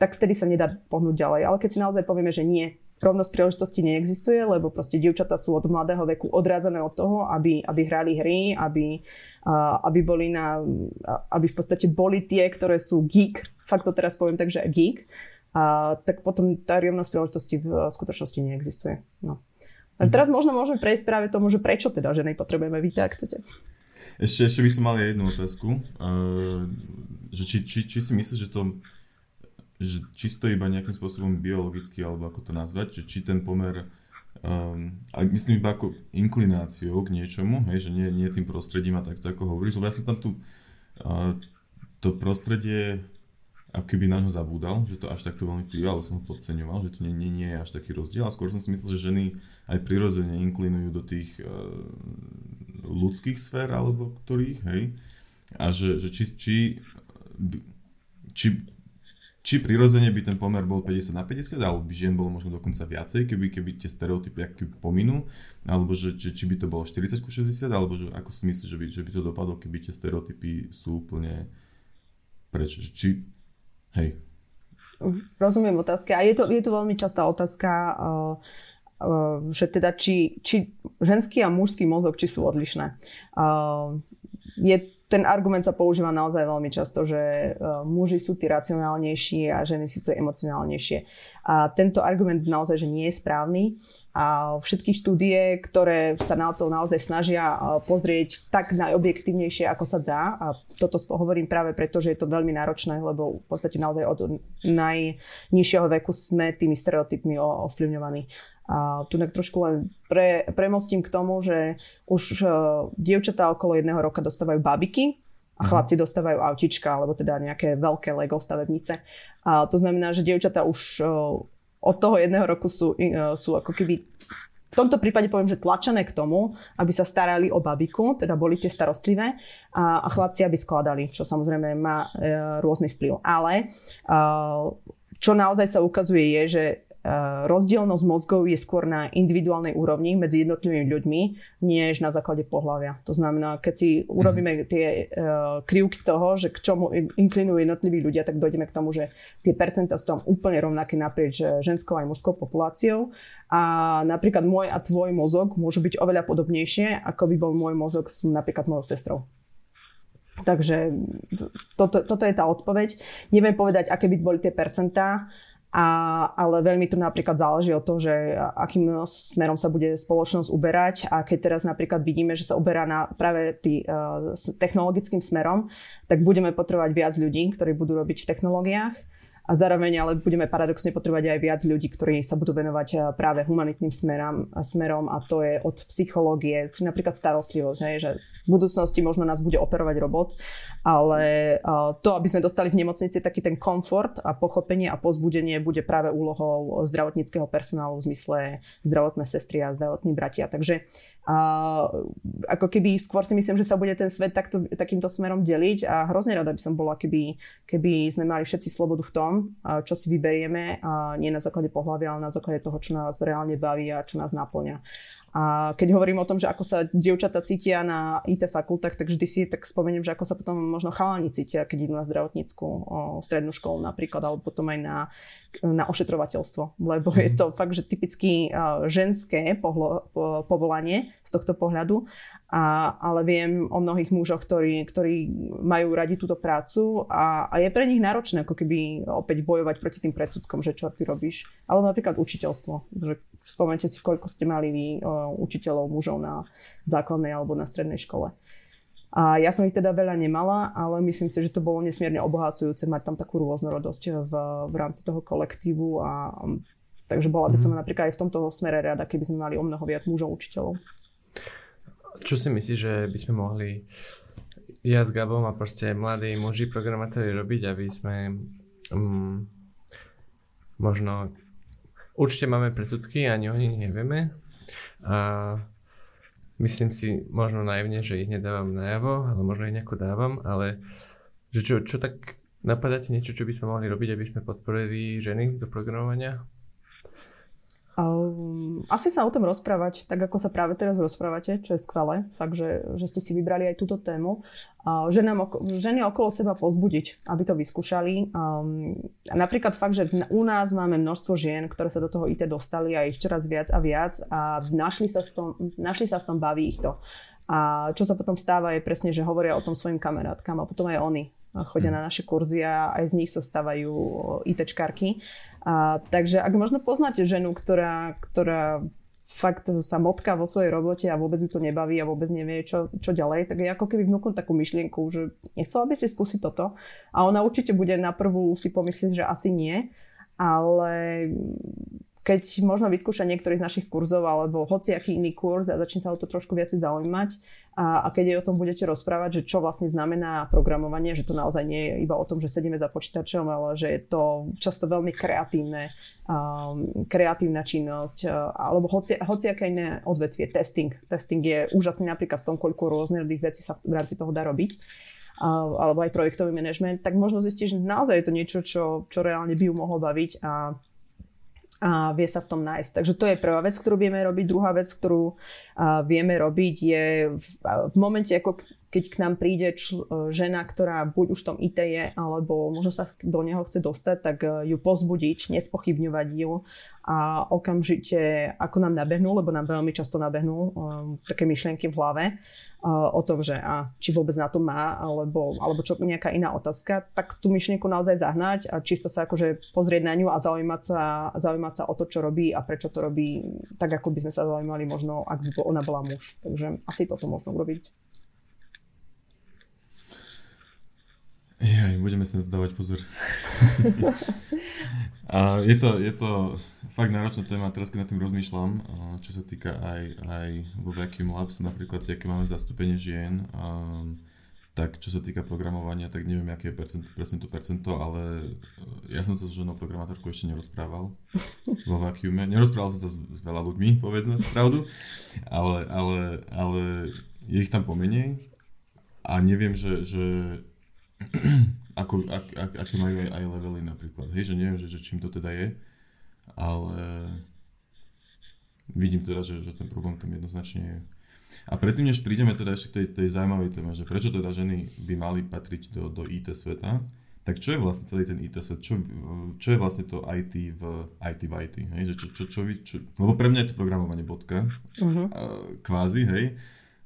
tak vtedy sa nedá pohnúť ďalej. Ale keď si naozaj povieme, že nie, rovnosť príležitosti neexistuje, lebo proste dievčatá sú od mladého veku odrádzané od toho, aby, aby hrali hry, aby, aby boli na, aby v podstate boli tie, ktoré sú geek, fakt to teraz poviem tak, že geek, a, tak potom tá rovnosť príležitosti v skutočnosti neexistuje. No. A teraz možno môžeme prejsť práve tomu, že prečo teda ženy potrebujeme víte, ak chcete. Ešte, ešte by som mal jednu otázku. Uh, že či, či, či si myslíš, že to že čisto iba nejakým spôsobom biologicky, alebo ako to nazvať, že či ten pomer um, a myslím iba ako inklináciou k niečomu, hej, že nie, nie tým prostredím a takto ako hovoríš, lebo ja som tam tu uh, to prostredie ako keby na ňo zabúdal, že to až takto veľmi vplyvá, ale som ho podceňoval, že to nie, nie, nie je až taký rozdiel. A skôr som si myslel, že ženy aj prirodzene inklinujú do tých uh, ľudských sfér, alebo ktorých, hej. A že, že či, či, či, či prirodzene by ten pomer bol 50 na 50, alebo by žien bolo možno dokonca viacej, keby, keby tie stereotypy aký pominú, alebo že, že, či by to bolo 40 ku 60, alebo že ako si myslíš, že by, že by to dopadlo, keby tie stereotypy sú úplne preč, či Hej. Rozumiem otázke. A je to, je to veľmi častá otázka, uh, uh, že teda či, či ženský a mužský mozog, či sú odlišné. Uh, je ten argument sa používa naozaj veľmi často, že muži sú tí racionálnejší a ženy sú tí emocionálnejšie. A tento argument naozaj, že nie je správny. A všetky štúdie, ktoré sa na to naozaj snažia pozrieť tak najobjektívnejšie, ako sa dá, a toto hovorím práve preto, že je to veľmi náročné, lebo v podstate naozaj od najnižšieho veku sme tými stereotypmi ovplyvňovaní. A tu trošku len pre, premostím k tomu, že už uh, dievčatá okolo jedného roka dostávajú babiky a mhm. chlapci dostávajú autička, alebo teda nejaké veľké Lego stavebnice. A to znamená, že dievčatá už uh, od toho jedného roku sú, uh, sú ako keby v tomto prípade poviem, že tlačené k tomu, aby sa starali o babiku, teda boli tie starostlivé a, a chlapci, aby skladali, čo samozrejme má e, rôzny vplyv. Ale e, čo naozaj sa ukazuje je, že rozdielnosť mozgov je skôr na individuálnej úrovni medzi jednotlivými ľuďmi, než na základe pohľavia. To znamená, keď si urobíme mhm. tie uh, krivky toho, že k čomu inklinujú jednotliví ľudia, tak dojdeme k tomu, že tie percentá sú tam úplne rovnaké naprieč eh, ženskou aj mužskou populáciou. A napríklad môj a tvoj mozog môžu byť oveľa podobnejšie, ako by bol môj mozog s, napríklad s mojou sestrou. Takže toto, toto je tá odpoveď. Neviem povedať, aké by boli tie percentá, a, ale veľmi tu napríklad záleží od toho, že akým smerom sa bude spoločnosť uberať a keď teraz napríklad vidíme, že sa uberá na práve tý, uh, technologickým smerom, tak budeme potrebovať viac ľudí, ktorí budú robiť v technológiách. A zároveň ale budeme paradoxne potrebovať aj viac ľudí, ktorí sa budú venovať eh, práve humanitným smerom, smerom a to je od psychológie, či napríklad starostlivosť, hej, že v budúcnosti možno nás bude operovať robot, ale eh, to, aby sme dostali v nemocnici taký ten komfort a pochopenie a pozbudenie bude práve úlohou zdravotníckého personálu v zmysle zdravotné sestry a zdravotní bratia. Takže a ako keby skôr si myslím, že sa bude ten svet takto, takýmto smerom deliť a hrozne rada by som bola, keby, keby sme mali všetci slobodu v tom, čo si vyberieme a nie na základe pohľavy, ale na základe toho, čo nás reálne baví a čo nás naplňa. A keď hovorím o tom, že ako sa dievčatá cítia na IT fakultách, tak vždy si tak spomeniem, že ako sa potom možno chalani cítia, keď idú na zdravotnícku o, strednú školu napríklad, alebo potom aj na, na ošetrovateľstvo. Lebo je mhm. to fakt, že typicky ženské pohlo, po, povolanie z tohto pohľadu. A, ale viem o mnohých mužoch, ktorí, ktorí majú radi túto prácu a, a je pre nich náročné ako keby opäť bojovať proti tým predsudkom, že čo ty robíš. Ale napríklad učiteľstvo. Že spomente si, koľko ste mali vy o, učiteľov mužov na základnej alebo na strednej škole. A ja som ich teda veľa nemala, ale myslím si, že to bolo nesmierne obohacujúce mať tam takú rôznorodosť v, v rámci toho kolektívu a takže bola by som mm. napríklad aj v tomto smere rada, keby sme mali o mnoho viac mužov učiteľov. Čo si myslíš, že by sme mohli ja s Gabom a proste mladí muži programátori robiť, aby sme um, možno určite máme predsudky, ani o nich nevieme a myslím si možno naivne, že ich nedávam najavo, ale možno ich nejako dávam, ale že čo, čo tak napadáte niečo, čo by sme mohli robiť, aby sme podporili ženy do programovania? Um, asi sa o tom rozprávať, tak ako sa práve teraz rozprávate, čo je skvelé, fakt, že, že ste si vybrali aj túto tému. Uh, ženám ženy okolo seba pozbudiť, aby to vyskúšali. A napríklad fakt, že u nás máme množstvo žien, ktoré sa do toho IT dostali a ich čoraz viac a viac a našli sa, v tom, našli sa v tom, baví ich to. A čo sa potom stáva je presne, že hovoria o tom svojim kamarátkam a potom aj oni chodia na naše kurzy a aj z nich sa stavajú ITčkarky. A, takže ak možno poznáte ženu, ktorá, ktorá fakt sa motká vo svojej robote a vôbec ju to nebaví a vôbec nevie, čo, čo ďalej, tak je ako keby vnúknuť takú myšlienku, že nechcela by si skúsiť toto. A ona určite bude na prvú si pomyslieť, že asi nie, ale keď možno vyskúša niektorý z našich kurzov alebo hociaký iný kurz a začne sa o to trošku viac zaujímať a, a keď jej o tom budete rozprávať, že čo vlastne znamená programovanie, že to naozaj nie je iba o tom, že sedíme za počítačom, ale že je to často veľmi kreatívne, um, kreatívna činnosť uh, alebo hoci, hociaké iné odvetvie, testing. Testing je úžasný napríklad v tom, koľko rôznych vecí sa v rámci toho dá robiť alebo aj projektový manažment, tak možno zistíš, že naozaj je to niečo, čo, čo reálne by ju mohlo baviť a a vie sa v tom nájsť. Takže to je prvá vec, ktorú vieme robiť. Druhá vec, ktorú vieme robiť je v, momente, ako keď k nám príde čl- žena, ktorá buď už v tom IT je, alebo možno sa do neho chce dostať, tak e, ju pozbudiť, nespochybňovať ju a okamžite, ako nám nabehnú, lebo nám veľmi často nabehnú um, také myšlienky v hlave uh, o tom, že a, či vôbec na to má, alebo, alebo čo, nejaká iná otázka, tak tú myšlienku naozaj zahnať a čisto sa akože pozrieť na ňu a zaujímať sa, zaujímať sa o to, čo robí a prečo to robí tak, ako by sme sa zaujímali možno, ak by ona bola muž. Takže asi toto možno urobiť. Jaj, budeme si na to dávať pozor. a je to, je to fakt náročná téma, teraz keď nad tým rozmýšľam, čo sa týka aj, aj vo Vacuum Labs, napríklad, aké máme zastúpenie žien, tak čo sa týka programovania, tak neviem, aké je percent, presne to percento, ale ja som sa s ženou programátorkou ešte nerozprával vo Vacuume. Nerozprával som sa s veľa ľuďmi, povedzme pravdu, ale, ale, ale je ich tam pomenej a neviem, že, že ako, ak, ak, aké majú aj, aj levely napríklad. Hej, že neviem, že, že čím to teda je, ale vidím teda, že, že ten problém tam jednoznačne je. A predtým, než prídeme teda ešte k tej, tej zaujímavej téme, že prečo teda ženy by mali patriť do, do IT sveta, tak čo je vlastne celý ten IT svet? Čo, čo je vlastne to IT v IT v IT? Hej? Že čo, čo, čo, čo, lebo pre mňa je to programovanie bodka, uh-huh. kvázi, hej,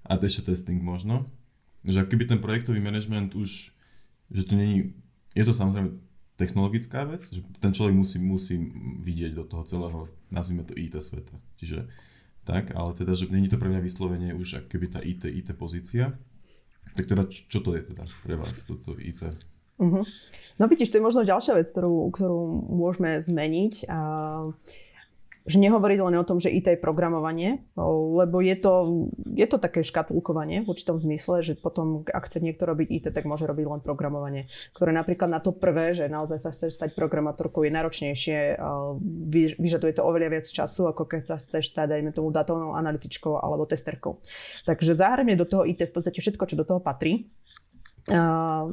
a ešte testing možno. Že keby ten projektový management už že to není, je to samozrejme technologická vec, že ten človek musí, musí vidieť do toho celého, nazvime to IT sveta. Čiže tak, ale teda, že není to pre mňa vyslovene už ako keby tá IT, IT pozícia. Tak teda, čo to je teda pre vás, toto IT? Uh-huh. No vidíš, to je možno ďalšia vec, ktorú, ktorú môžeme zmeniť. A že nehovoriť len o tom, že IT je programovanie, lebo je to, je to také škatulkovanie v určitom zmysle, že potom, ak chce niekto robiť IT, tak môže robiť len programovanie, ktoré napríklad na to prvé, že naozaj sa chceš stať programátorkou, je náročnejšie, vyžaduje to oveľa viac času, ako keď sa chceš stať, dajme tomu, datovnou analytičkou alebo testerkou. Takže zahrňme do toho IT v podstate všetko, čo do toho patrí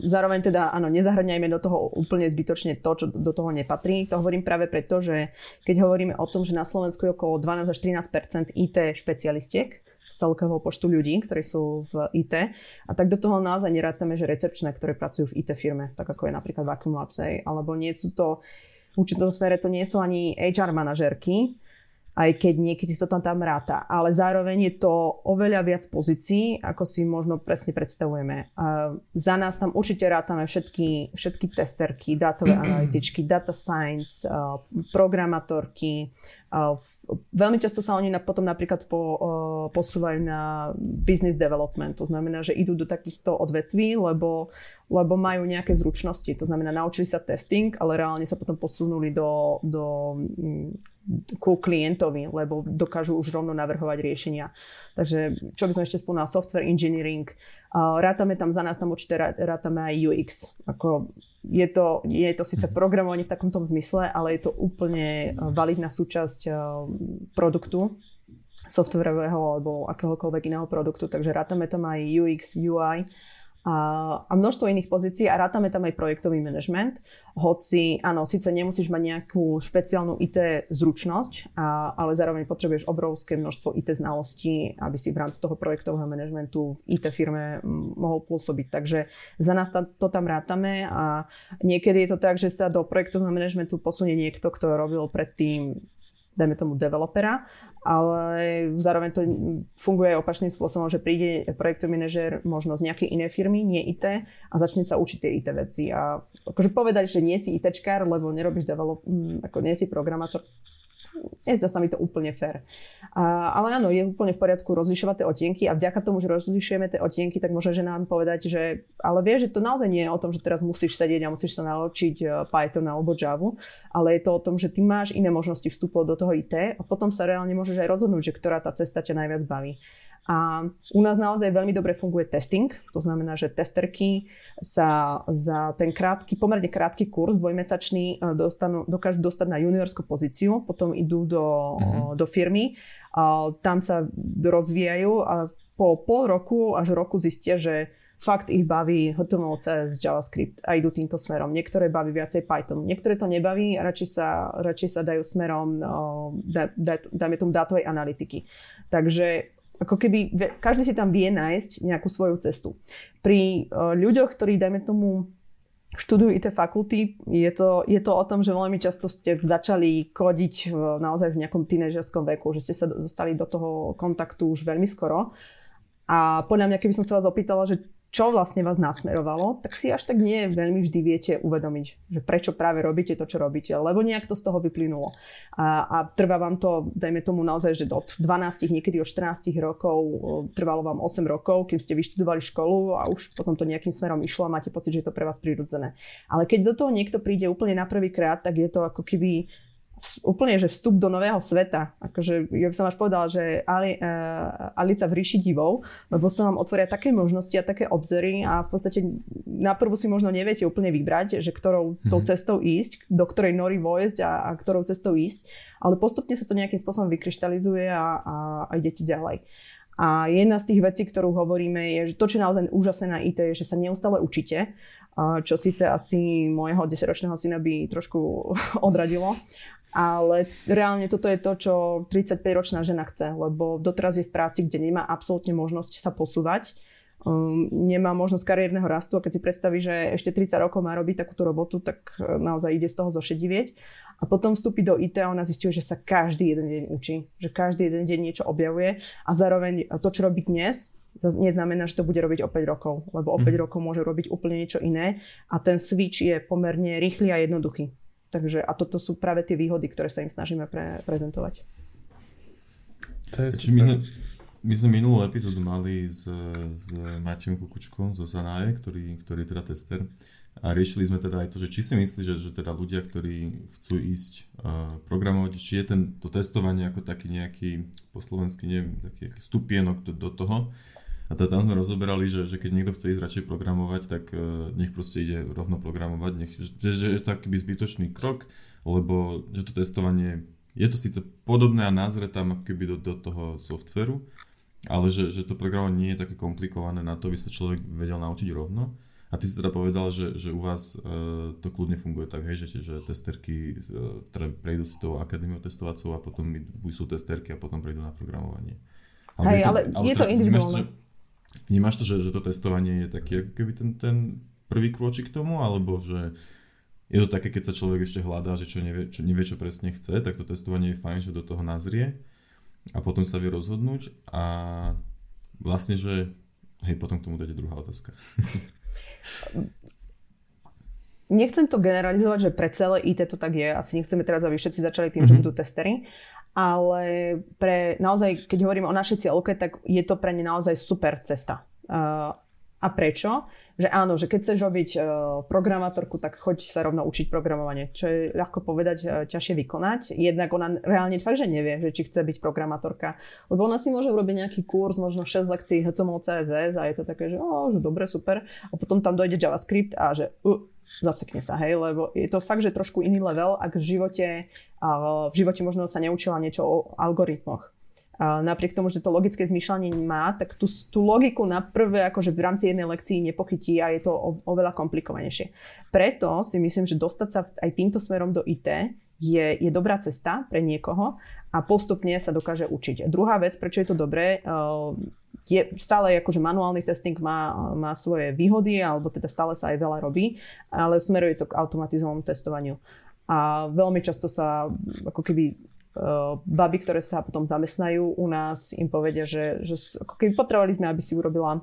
Zároveň teda, áno, nezahrňajme do toho úplne zbytočne to, čo do toho nepatrí. To hovorím práve preto, že keď hovoríme o tom, že na Slovensku je okolo 12 až 13% IT špecialistiek z celkového počtu ľudí, ktorí sú v IT, a tak do toho naozaj nerátame, že recepčné, ktoré pracujú v IT firme, tak ako je napríklad Vacuum Labs, alebo nie sú to v určitom smere to nie sú ani HR manažerky, aj keď niekedy sa to tam ráta. Ale zároveň je to oveľa viac pozícií, ako si možno presne predstavujeme. Uh, za nás tam určite rátame všetky, všetky testerky, dátové analytičky, data science, programatorky, uh, veľmi často sa oni potom napríklad po, posúvajú na business development. To znamená, že idú do takýchto odvetví, lebo, lebo majú nejaké zručnosti. To znamená, naučili sa testing, ale reálne sa potom posunuli do, do ku klientovi, lebo dokážu už rovno navrhovať riešenia. Takže čo by som ešte spomínal, software engineering, rátame tam za nás, tam určite rátame aj UX. Ako je, to, je to síce mhm. programovanie v takomto zmysle, ale je to úplne validná súčasť produktu softwarového alebo akéhokoľvek iného produktu, takže rátame tam aj UX, UI a, množstvo iných pozícií a rátame tam aj projektový manažment. Hoci, áno, síce nemusíš mať nejakú špeciálnu IT zručnosť, a, ale zároveň potrebuješ obrovské množstvo IT znalostí, aby si v rámci toho projektového manažmentu v IT firme mohol pôsobiť. Takže za nás tam, to tam rátame a niekedy je to tak, že sa do projektového manažmentu posunie niekto, kto robil predtým dajme tomu developera ale zároveň to funguje opačným spôsobom, že príde projektový manažer možno z nejakej inej firmy, nie IT, a začne sa učiť tie IT veci. A akože povedať, že nie si ITčkár, lebo nerobíš develop, ako nie si programátor, Nezdá sa mi to úplne fér. A, ale áno, je úplne v poriadku rozlišovať tie otienky a vďaka tomu, že rozlišujeme tie otienky, tak môže nám povedať, že ale vieš, že to naozaj nie je o tom, že teraz musíš sedieť a musíš sa naučiť e, Python alebo Java, ale je to o tom, že ty máš iné možnosti vstupov do toho IT a potom sa reálne môžeš aj rozhodnúť, že ktorá tá cesta ťa najviac baví. A u nás naozaj veľmi dobre funguje testing, to znamená, že testerky sa za ten krátky, pomerne krátky kurz, dvojmesačný, e, dostanú, dokážu dostať na juniorskú pozíciu, potom idú do, uh-huh. do firmy, a tam sa rozvíjajú a po pol roku až roku zistia, že fakt ich baví HTML, CSS, JavaScript a idú týmto smerom. Niektoré baví viacej Python, niektoré to nebaví a radšej sa, radšej sa dajú smerom, da, dajme tomu, dátovej analytiky. Takže ako keby každý si tam vie nájsť nejakú svoju cestu. Pri uh, ľuďoch, ktorí, dajme tomu, študujú IT fakulty, je to, je to o tom, že veľmi často ste začali kodiť v, naozaj v nejakom tínežerskom veku, že ste sa dostali do toho kontaktu už veľmi skoro. A podľa mňa, keby som sa vás opýtala, že čo vlastne vás nasmerovalo, tak si až tak nie veľmi vždy viete uvedomiť, že prečo práve robíte to, čo robíte, lebo nejak to z toho vyplynulo. A, a trvá vám to, dajme tomu naozaj, že od 12, niekedy od 14 rokov, trvalo vám 8 rokov, kým ste vyštudovali školu a už potom to nejakým smerom išlo a máte pocit, že je to pre vás prirodzené. Ale keď do toho niekto príde úplne na prvý krát, tak je to ako keby úplne, že vstup do nového sveta. Akože, ja by som až povedala, že Ali, uh, Alica v ríši divou, lebo sa vám otvoria také možnosti a také obzery a v podstate na prvú si možno neviete úplne vybrať, že ktorou mm-hmm. tou mhm. cestou ísť, do ktorej nory vojsť a, a ktorou cestou ísť, ale postupne sa to nejakým spôsobom vykryštalizuje a, a, a idete ďalej. A jedna z tých vecí, ktorú hovoríme, je, že to, čo je naozaj úžasné na IT, je, že sa neustále učíte čo síce asi môjho 10-ročného syna by trošku odradilo, ale reálne toto je to, čo 35-ročná žena chce, lebo doteraz je v práci, kde nemá absolútne možnosť sa posúvať, um, nemá možnosť kariérneho rastu a keď si predstaví, že ešte 30 rokov má robiť takúto robotu, tak e, naozaj ide z toho zošedivieť. A potom vstúpi do IT a ona zistuje, že sa každý jeden deň učí, že každý jeden deň niečo objavuje a zároveň to, čo robí dnes, to neznamená, že to bude robiť o 5 rokov, lebo o 5 mm. rokov môže robiť úplne niečo iné a ten switch je pomerne rýchly a jednoduchý. Takže a toto sú práve tie výhody, ktoré sa im snažíme pre, prezentovať. To je my, sme, my sme minulú epizódu mali s, s Matejom Kukučkom zo Sanaje, ktorý, ktorý je teda tester. a riešili sme teda aj to, že či si myslí, že, že teda ľudia, ktorí chcú ísť uh, programovať, či je ten, to testovanie ako taký nejaký, po slovensky neviem, taký stupienok do, do toho. A teda tam sme rozoberali, že, že keď niekto chce ísť radšej programovať, tak uh, nech proste ide rovno programovať, nech, že, že je to taký zbytočný krok, lebo že to testovanie, je to síce podobné a názre tam keby do, do toho softveru, ale že, že to programovanie nie je také komplikované na to, aby sa človek vedel naučiť rovno. A ty si teda povedal, že, že u vás uh, to kľudne funguje tak, hej, že, že testerky uh, teda prejdú si tou akadémiou testovacou a potom sú testerky a potom prejdú na programovanie. Ale hej, je to, ale, ale je to individuálne. Vnímaš, že, vnímaš to, že, že to testovanie je taký ako keby ten, ten prvý krôčik k tomu, alebo že je to také, keď sa človek ešte hľadá, že čo nevie, čo nevie, čo presne chce, tak to testovanie je fajn, že do toho nazrie a potom sa vie rozhodnúť a vlastne, že hej, potom k tomu dať druhá otázka. Nechcem to generalizovať, že pre celé IT to tak je. Asi nechceme teraz, aby všetci začali tým, mm-hmm. že mhm. budú testery. Ale pre naozaj, keď hovorím o našej cieľke, tak je to pre ne naozaj super cesta. Uh, a prečo? že áno, že keď chceš robiť uh, programátorku, tak choď sa rovno učiť programovanie, čo je ľahko povedať, uh, ťažšie vykonať. Jednak ona reálne fakt, že nevie, že či chce byť programátorka. Lebo ona si môže urobiť nejaký kurz, možno 6 lekcií HTML, CSS a je to také, že, oh, že dobre, super. A potom tam dojde JavaScript a že uh, zasekne sa, hej, lebo je to fakt, že trošku iný level, ak v živote, v živote možno sa neučila niečo o algoritmoch napriek tomu, že to logické zmýšľanie má, tak tú, tú logiku na prvé akože v rámci jednej lekcii nepochytí a je to o, oveľa komplikovanejšie. Preto si myslím, že dostať sa aj týmto smerom do IT je, je dobrá cesta pre niekoho a postupne sa dokáže učiť. Druhá vec, prečo je to dobré, uh, je stále akože manuálny testing má, má svoje výhody, alebo teda stále sa aj veľa robí, ale smeruje to k automatizovanému testovaniu. A veľmi často sa ako keby baby, ktoré sa potom zamestnajú u nás, im povedia, že, že ako keby potrebovali sme, aby si urobila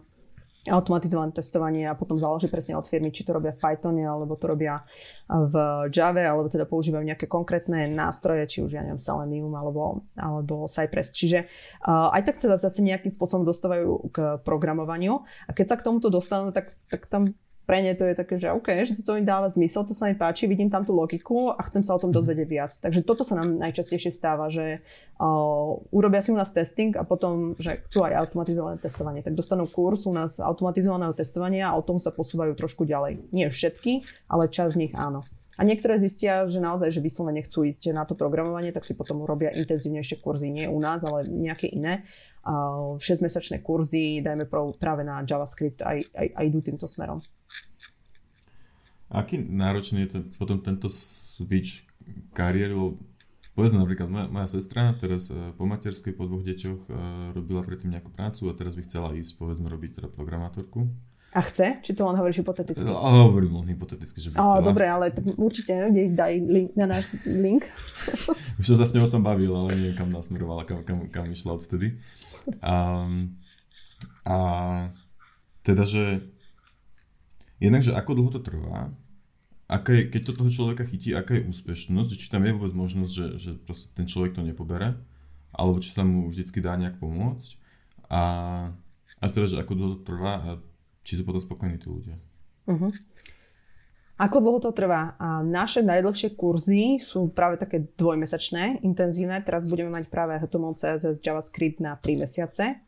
automatizované testovanie a potom záleží presne od firmy, či to robia v Pythone, alebo to robia v Java, alebo teda používajú nejaké konkrétne nástroje, či už ja neviem, Selenium alebo, alebo Cypress. Čiže uh, aj tak sa zase nejakým spôsobom dostávajú k programovaniu a keď sa k tomuto dostanú, tak, tak tam pre ne to je také, že OK, že toto mi dáva zmysel, to sa mi páči, vidím tam tú logiku a chcem sa o tom mhm. dozvedieť viac. Takže toto sa nám najčastejšie stáva, že uh, urobia si u nás testing a potom, že chcú aj automatizované testovanie. Tak dostanú kurz u nás automatizovaného testovania a o tom sa posúvajú trošku ďalej. Nie všetky, ale čas z nich áno. A niektoré zistia, že naozaj, že vyslovene chcú ísť na to programovanie, tak si potom robia intenzívnejšie kurzy, nie u nás, ale nejaké iné. 6-mesačné kurzy, dajme práve na JavaScript, aj, aj, aj idú týmto smerom. Aký náročný je ten, potom tento switch kariéry, povedzme napríklad moja, moja sestra teraz uh, po materskej, po dvoch deťoch uh, robila predtým nejakú prácu a teraz by chcela ísť povedzme robiť teda programátorku. A chce? Či to len hovoríš hypoteticky? A hovorím len hypoteticky, že by chcela. dobre, ale tak určite daj link na náš link. Už som sa s ňou o tom bavil, ale neviem, kam nasmerovala, kam, kam, kam išla odtedy. Um, a teda, že Jednak, že ako dlho to trvá, aká je, keď to toho človeka chytí, aká je úspešnosť, či tam je vôbec možnosť, že, že proste ten človek to nepobere, alebo či sa mu vždycky dá nejak pomôcť a, a teda, že ako dlho to trvá a či sú potom spokojní tí ľudia. Uh-huh. Ako dlho to trvá? A naše najdlhšie kurzy sú práve také dvojmesačné, intenzívne. Teraz budeme mať práve HTML, CSS, JavaScript na 3 mesiace.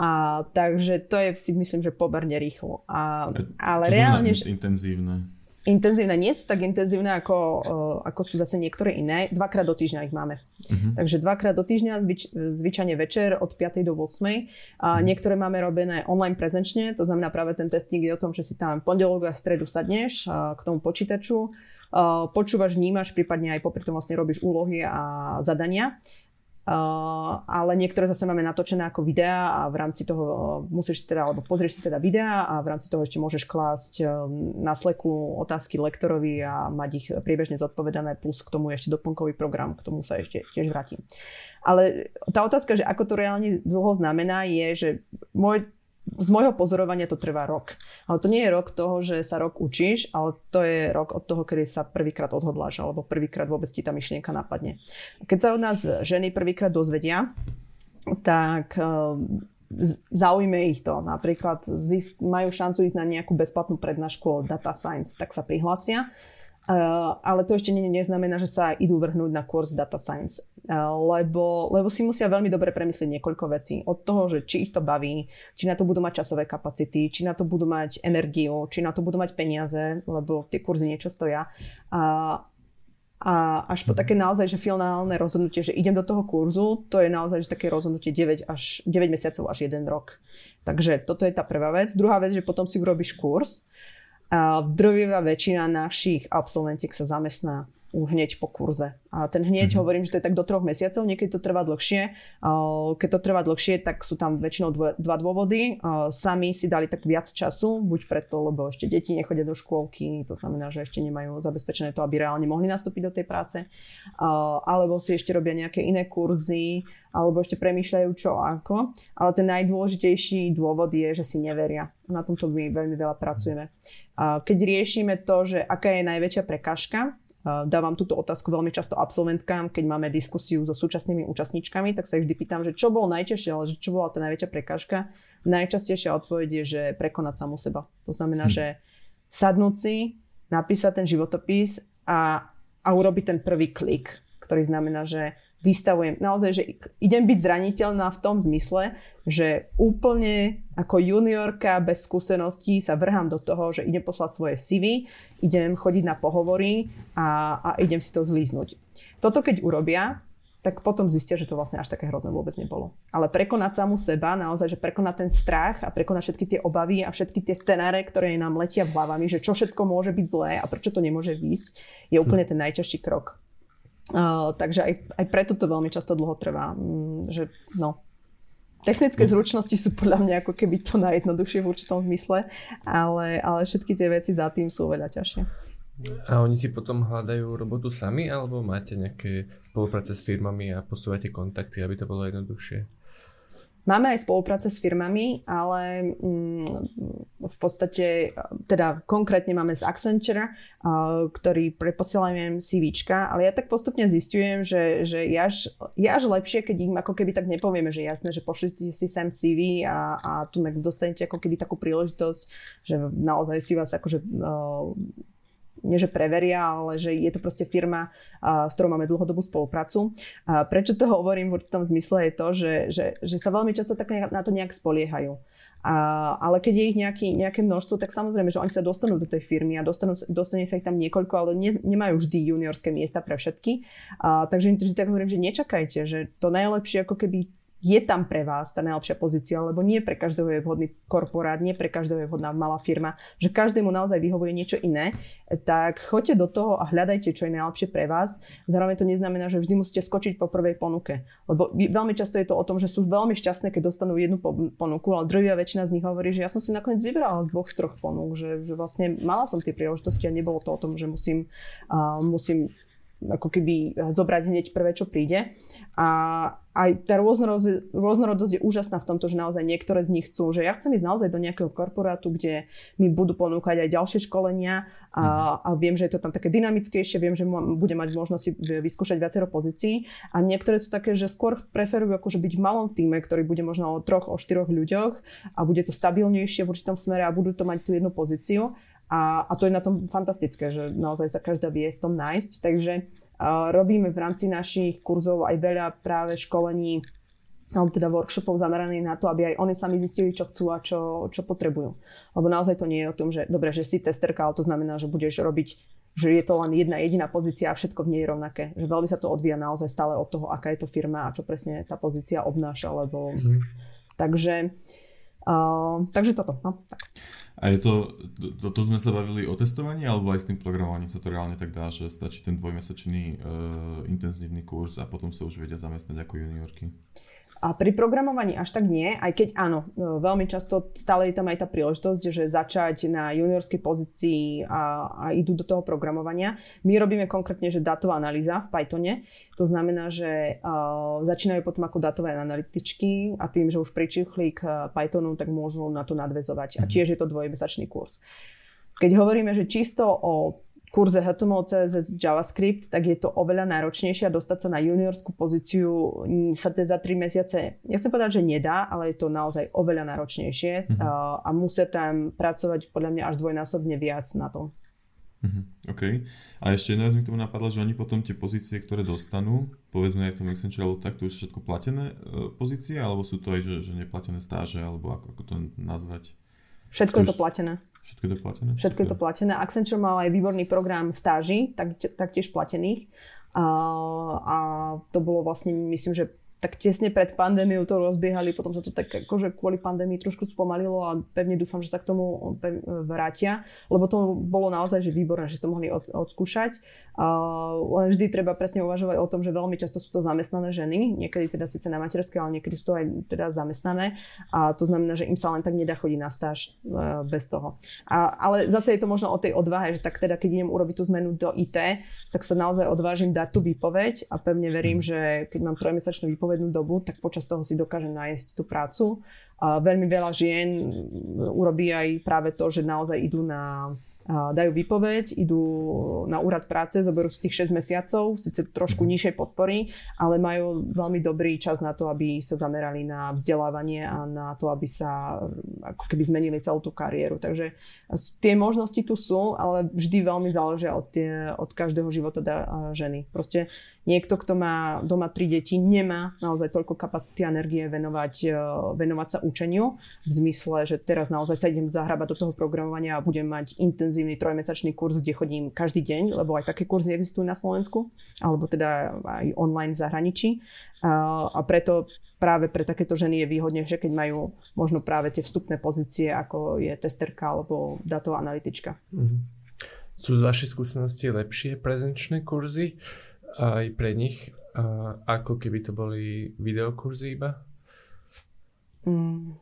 A takže to je si myslím, že pomerne rýchlo. A, ale Čo reálne... Že... Intenzívne. Intenzívne nie sú tak intenzívne ako, uh, ako sú zase niektoré iné. Dvakrát do týždňa ich máme. Uh-huh. Takže dvakrát do týždňa, zvyč, zvyčajne večer od 5. do 8. A uh-huh. niektoré máme robené online prezenčne, to znamená práve ten testing je o tom, že si tam pondelok a stredu sadneš uh, k tomu počítaču, uh, počúvaš, vnímaš, prípadne aj popri tom vlastne robíš úlohy a zadania. Uh, ale niektoré zase máme natočené ako videá a v rámci toho uh, musíš si teda, alebo pozrieš si teda videá a v rámci toho ešte môžeš klásť uh, na sleku otázky lektorovi a mať ich priebežne zodpovedané, plus k tomu ešte doplnkový program, k tomu sa ešte tiež vrátim. Ale tá otázka, že ako to reálne dlho znamená, je, že môj z môjho pozorovania to trvá rok. Ale to nie je rok toho, že sa rok učíš, ale to je rok od toho, kedy sa prvýkrát odhodláš, alebo prvýkrát vôbec ti tá myšlienka napadne. Keď sa od nás ženy prvýkrát dozvedia, tak uh, zaujme ich to. Napríklad zisk, majú šancu ísť na nejakú bezplatnú prednášku o data science, tak sa prihlásia. Uh, ale to ešte nie, neznamená, že sa idú vrhnúť na kurz Data Science. Uh, lebo, lebo si musia veľmi dobre premyslieť niekoľko vecí. Od toho, že či ich to baví, či na to budú mať časové kapacity, či na to budú mať energiu, či na to budú mať peniaze, lebo tie kurzy niečo stoja. Uh, a až po také naozaj, že finálne rozhodnutie, že idem do toho kurzu, to je naozaj že také rozhodnutie 9, až, 9 mesiacov až 1 rok. Takže toto je tá prvá vec. Druhá vec, že potom si urobíš kurz a drvivá väčšina našich absolventiek sa zamestná hneď po kurze. A ten hneď mm-hmm. hovorím, že to je tak do troch mesiacov, niekedy to trvá dlhšie. Keď to trvá dlhšie, tak sú tam väčšinou dva dôvody. Sami si dali tak viac času, buď preto, lebo ešte deti nechodia do škôlky, to znamená, že ešte nemajú zabezpečené to, aby reálne mohli nastúpiť do tej práce. Alebo si ešte robia nejaké iné kurzy, alebo ešte premýšľajú čo ako. Ale ten najdôležitejší dôvod je, že si neveria. Na tomto my veľmi veľa pracujeme. Keď riešime to, že aká je najväčšia prekážka, Dávam túto otázku veľmi často absolventkám, keď máme diskusiu so súčasnými účastníčkami, tak sa ich vždy pýtam, že čo bolo najťažšie, ale že čo bola tá najväčšia prekážka. Najčastejšia odpoveď je, že prekonať samu seba. To znamená, hm. že sadnúť si, napísať ten životopis a, a urobiť ten prvý klik, ktorý znamená, že vystavujem. Naozaj, že idem byť zraniteľná v tom zmysle, že úplne ako juniorka bez skúseností sa vrhám do toho, že idem poslať svoje CV, idem chodiť na pohovory a, a idem si to zlíznuť. Toto keď urobia, tak potom zistia, že to vlastne až také hrozné vôbec nebolo. Ale prekonať samu seba, naozaj, že prekonať ten strach a prekonať všetky tie obavy a všetky tie scenáre, ktoré nám letia v hlavami, že čo všetko môže byť zlé a prečo to nemôže výjsť, je úplne ten najťažší krok. Uh, takže aj, aj preto to veľmi často dlho trvá. Mm, že, no, Technické zručnosti sú podľa mňa ako keby to najjednoduchšie v určitom zmysle, ale, ale všetky tie veci za tým sú veľa ťažšie. A oni si potom hľadajú robotu sami, alebo máte nejaké spolupráce s firmami a posúvate kontakty, aby to bolo jednoduchšie? Máme aj spolupráce s firmami, ale mm, v podstate, teda konkrétne máme z Accenture, ktorý preposielajú CVčka, ale ja tak postupne zistujem, že, že je, až, je až lepšie, keď im ako keby tak nepovieme, že jasné, že pošlite si sem CV a, a tu dostanete ako keby takú príležitosť, že naozaj si vás akože nie že preveria, ale že je to proste firma, s ktorou máme dlhodobú spoluprácu. Prečo to hovorím v určitom zmysle je to, že, že, že sa veľmi často tak na to nejak spoliehajú. A, ale keď je ich nejaký, nejaké množstvo, tak samozrejme, že oni sa dostanú do tej firmy a dostanú, dostane sa ich tam niekoľko, ale ne, nemajú vždy juniorské miesta pre všetky. A, takže im tak hovorím, že nečakajte, že to najlepšie ako keby je tam pre vás tá najlepšia pozícia, lebo nie pre každého je vhodný korporát, nie pre každého je vhodná malá firma, že každému naozaj vyhovuje niečo iné, tak choďte do toho a hľadajte, čo je najlepšie pre vás. Zároveň to neznamená, že vždy musíte skočiť po prvej ponuke, lebo veľmi často je to o tom, že sú veľmi šťastné, keď dostanú jednu ponuku, ale druhá väčšina z nich hovorí, že ja som si nakoniec vybrala z dvoch, troch ponúk, že, že vlastne mala som tie príležitosti a nebolo to o tom, že musím, uh, musím ako keby zobrať hneď prvé, čo príde. A aj tá rôznorodosť, rôznorodosť je úžasná v tomto, že naozaj niektoré z nich chcú, že ja chcem ísť naozaj do nejakého korporátu, kde mi budú ponúkať aj ďalšie školenia a, mhm. a viem, že je to tam také dynamickejšie, viem, že budem mať možnosť vyskúšať viacero pozícií a niektoré sú také, že skôr preferujú akože byť v malom týme, ktorý bude možno o troch, o štyroch ľuďoch a bude to stabilnejšie v určitom smere a budú to mať tú jednu pozíciu. A, a to je na tom fantastické, že naozaj sa každá vie v tom nájsť. Takže Robíme v rámci našich kurzov aj veľa práve školení alebo teda workshopov zameraných na to, aby aj oni sami zistili, čo chcú a čo, čo potrebujú. Lebo naozaj to nie je o tom, že dobre, že si testerka, ale to znamená, že budeš robiť, že je to len jedna jediná pozícia a všetko v nej je rovnaké. Že veľmi sa to odvíja naozaj stále od toho, aká je to firma a čo presne tá pozícia obnáša. Lebo... Mm. Takže, uh, takže toto. No, tak. A je to, to, to sme sa bavili o testovaní, alebo aj s tým programovaním sa to reálne tak dá, že stačí ten dvojmesačný uh, intenzívny kurz a potom sa už vedia zamestnať ako juniorky? A pri programovaní až tak nie, aj keď áno, e, veľmi často stále je tam aj tá príležitosť, že začať na juniorskej pozícii a, a idú do toho programovania. My robíme konkrétne, že datová analýza v Pythone. To znamená, že uh, začínajú potom ako datové analytičky a tým, že už pričuchli k Pythonu, tak môžu na to nadvezovať. A mhm. tiež je to dvojmesačný kurz. Keď hovoríme, že čisto o kurze HTML, CSS, JavaScript, tak je to oveľa náročnejšie a dostať sa na juniorskú pozíciu sa to za 3 mesiace, nechcem povedať, že nedá, ale je to naozaj oveľa náročnejšie mm-hmm. a, musia tam pracovať podľa mňa až dvojnásobne viac na tom. Mm-hmm. OK. A ešte jedna vec mi k tomu napadla, že oni potom tie pozície, ktoré dostanú, povedzme aj v tom Accenture, alebo tak, to už všetko platené e, pozície, alebo sú to aj, že, že neplatené stáže, alebo ako, ako to nazvať? Všetko je to platené. Všetko je to platené? Všetko je to platené. Accenture mal aj výborný program stáží, tak, taktiež platených. A, a to bolo vlastne, myslím, že tak tesne pred pandémiou to rozbiehali, potom sa to tak akože kvôli pandémii trošku spomalilo a pevne dúfam, že sa k tomu vrátia, lebo to bolo naozaj že výborné, že to mohli od, odskúšať. Uh, len vždy treba presne uvažovať o tom, že veľmi často sú to zamestnané ženy, niekedy teda síce na materské, ale niekedy sú to aj teda zamestnané a to znamená, že im sa len tak nedá chodiť na stáž uh, bez toho. A, ale zase je to možno o tej odvahe, že tak teda keď idem urobiť tú zmenu do IT, tak sa naozaj odvážim dať tú výpoveď a pevne verím, mm. že keď mám trojmesačnú výpovednú dobu, tak počas toho si dokážem nájsť tú prácu. A veľmi veľa žien urobí aj práve to, že naozaj idú na dajú výpoveď, idú na úrad práce, zoberú si tých 6 mesiacov, síce trošku mhm. nižšej podpory, ale majú veľmi dobrý čas na to, aby sa zamerali na vzdelávanie a na to, aby sa ako keby zmenili celú tú kariéru. Takže tie možnosti tu sú, ale vždy veľmi záležia od, tie, od každého života ženy. Proste niekto, kto má doma tri deti, nemá naozaj toľko kapacity a energie venovať, e, venovať sa učeniu. V zmysle, že teraz naozaj sa idem zahrabať do toho programovania a budem mať intenzívny trojmesačný kurz, kde chodím každý deň, lebo aj také kurzy existujú na Slovensku, alebo teda aj online v zahraničí. A preto práve pre takéto ženy je výhodnejšie, keď majú možno práve tie vstupné pozície, ako je testerka alebo datová analytička. Mm-hmm. Sú z vašej skúsenosti lepšie prezenčné kurzy? aj pre nich, ako keby to boli videokurzy iba? Mm.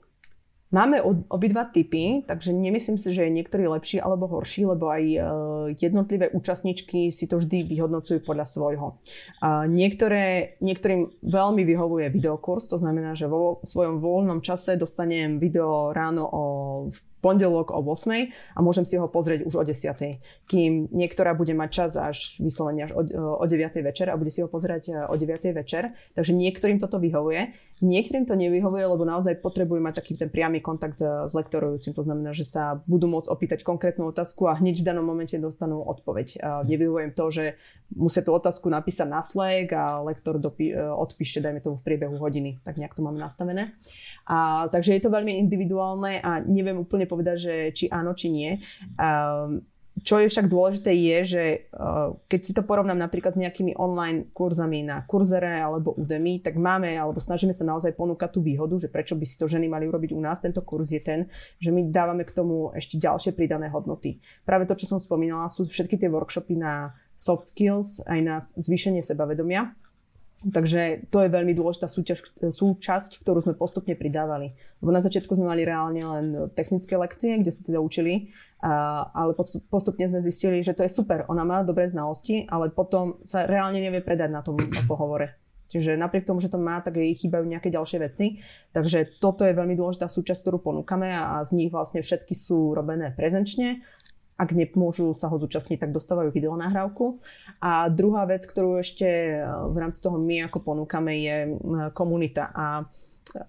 Máme obidva typy, takže nemyslím si, že je niektorý lepší alebo horší, lebo aj e, jednotlivé účastničky si to vždy vyhodnocujú podľa svojho. Niektoré, niektorým veľmi vyhovuje videokurs, to znamená, že vo svojom voľnom čase dostanem video ráno o v pondelok o 8 a môžem si ho pozrieť už o 10. Kým niektorá bude mať čas až vyslovene až o, o 9. večer a bude si ho pozerať e, o 9. večer. Takže niektorým toto vyhovuje. Niektorým to nevyhovuje, lebo naozaj potrebujú mať taký ten priamy kontakt e, s lektorujúcim. To znamená, že sa budú môcť opýtať konkrétnu otázku a hneď v danom momente dostanú odpoveď. Nevyhovujem to, že musia tú otázku napísať na Slack a lektor dopí, e, odpíše, dajme tomu v priebehu hodiny. Tak nejak to máme nastavené. A, takže je to veľmi individuálne a neviem úplne povedať, že či áno, či nie. Um, čo je však dôležité je, že keď si to porovnám napríklad s nejakými online kurzami na Kurzere alebo Udemy, tak máme alebo snažíme sa naozaj ponúkať tú výhodu, že prečo by si to ženy mali urobiť u nás. Tento kurz je ten, že my dávame k tomu ešte ďalšie pridané hodnoty. Práve to, čo som spomínala, sú všetky tie workshopy na soft skills, aj na zvýšenie sebavedomia. Takže to je veľmi dôležitá súťaž, súčasť, ktorú sme postupne pridávali. Lebo na začiatku sme mali reálne len technické lekcie, kde sa teda učili, ale postupne sme zistili, že to je super, ona má dobré znalosti, ale potom sa reálne nevie predať na tom pohovore. Čiže napriek tomu, že to má, tak jej chýbajú nejaké ďalšie veci. Takže toto je veľmi dôležitá súčasť, ktorú ponúkame a z nich vlastne všetky sú robené prezenčne ak nemôžu sa ho zúčastniť, tak dostávajú videonahrávku. A druhá vec, ktorú ešte e, v rámci toho my ako ponúkame, je komunita. A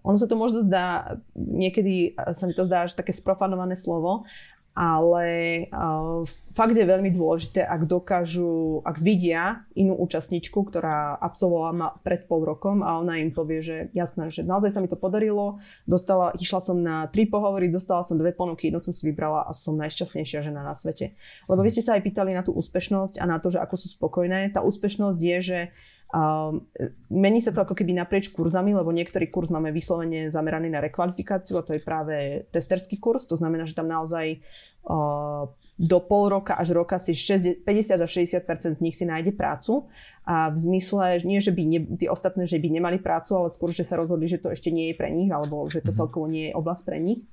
ono sa to možno zdá, niekedy sa mi to zdá až také sprofanované slovo, ale uh, fakt je veľmi dôležité, ak dokážu, ak vidia inú účastničku, ktorá absolvovala ma pred pol rokom a ona im povie, že jasné, že naozaj sa mi to podarilo, dostala, išla som na tri pohovory, dostala som dve ponuky, jednu som si vybrala a som najšťastnejšia žena na svete. Lebo vy ste sa aj pýtali na tú úspešnosť a na to, že ako sú spokojné. Tá úspešnosť je, že Uh, mení sa to ako keby naprieč kurzami, lebo niektorý kurz máme vyslovene zameraný na rekvalifikáciu a to je práve testerský kurz, to znamená, že tam naozaj uh, do pol roka až roka si 60, 50 až 60% z nich si nájde prácu a v zmysle, nie že by ne, tí ostatné, že by nemali prácu, ale skôr, že sa rozhodli, že to ešte nie je pre nich alebo že to mhm. celkovo nie je oblasť pre nich.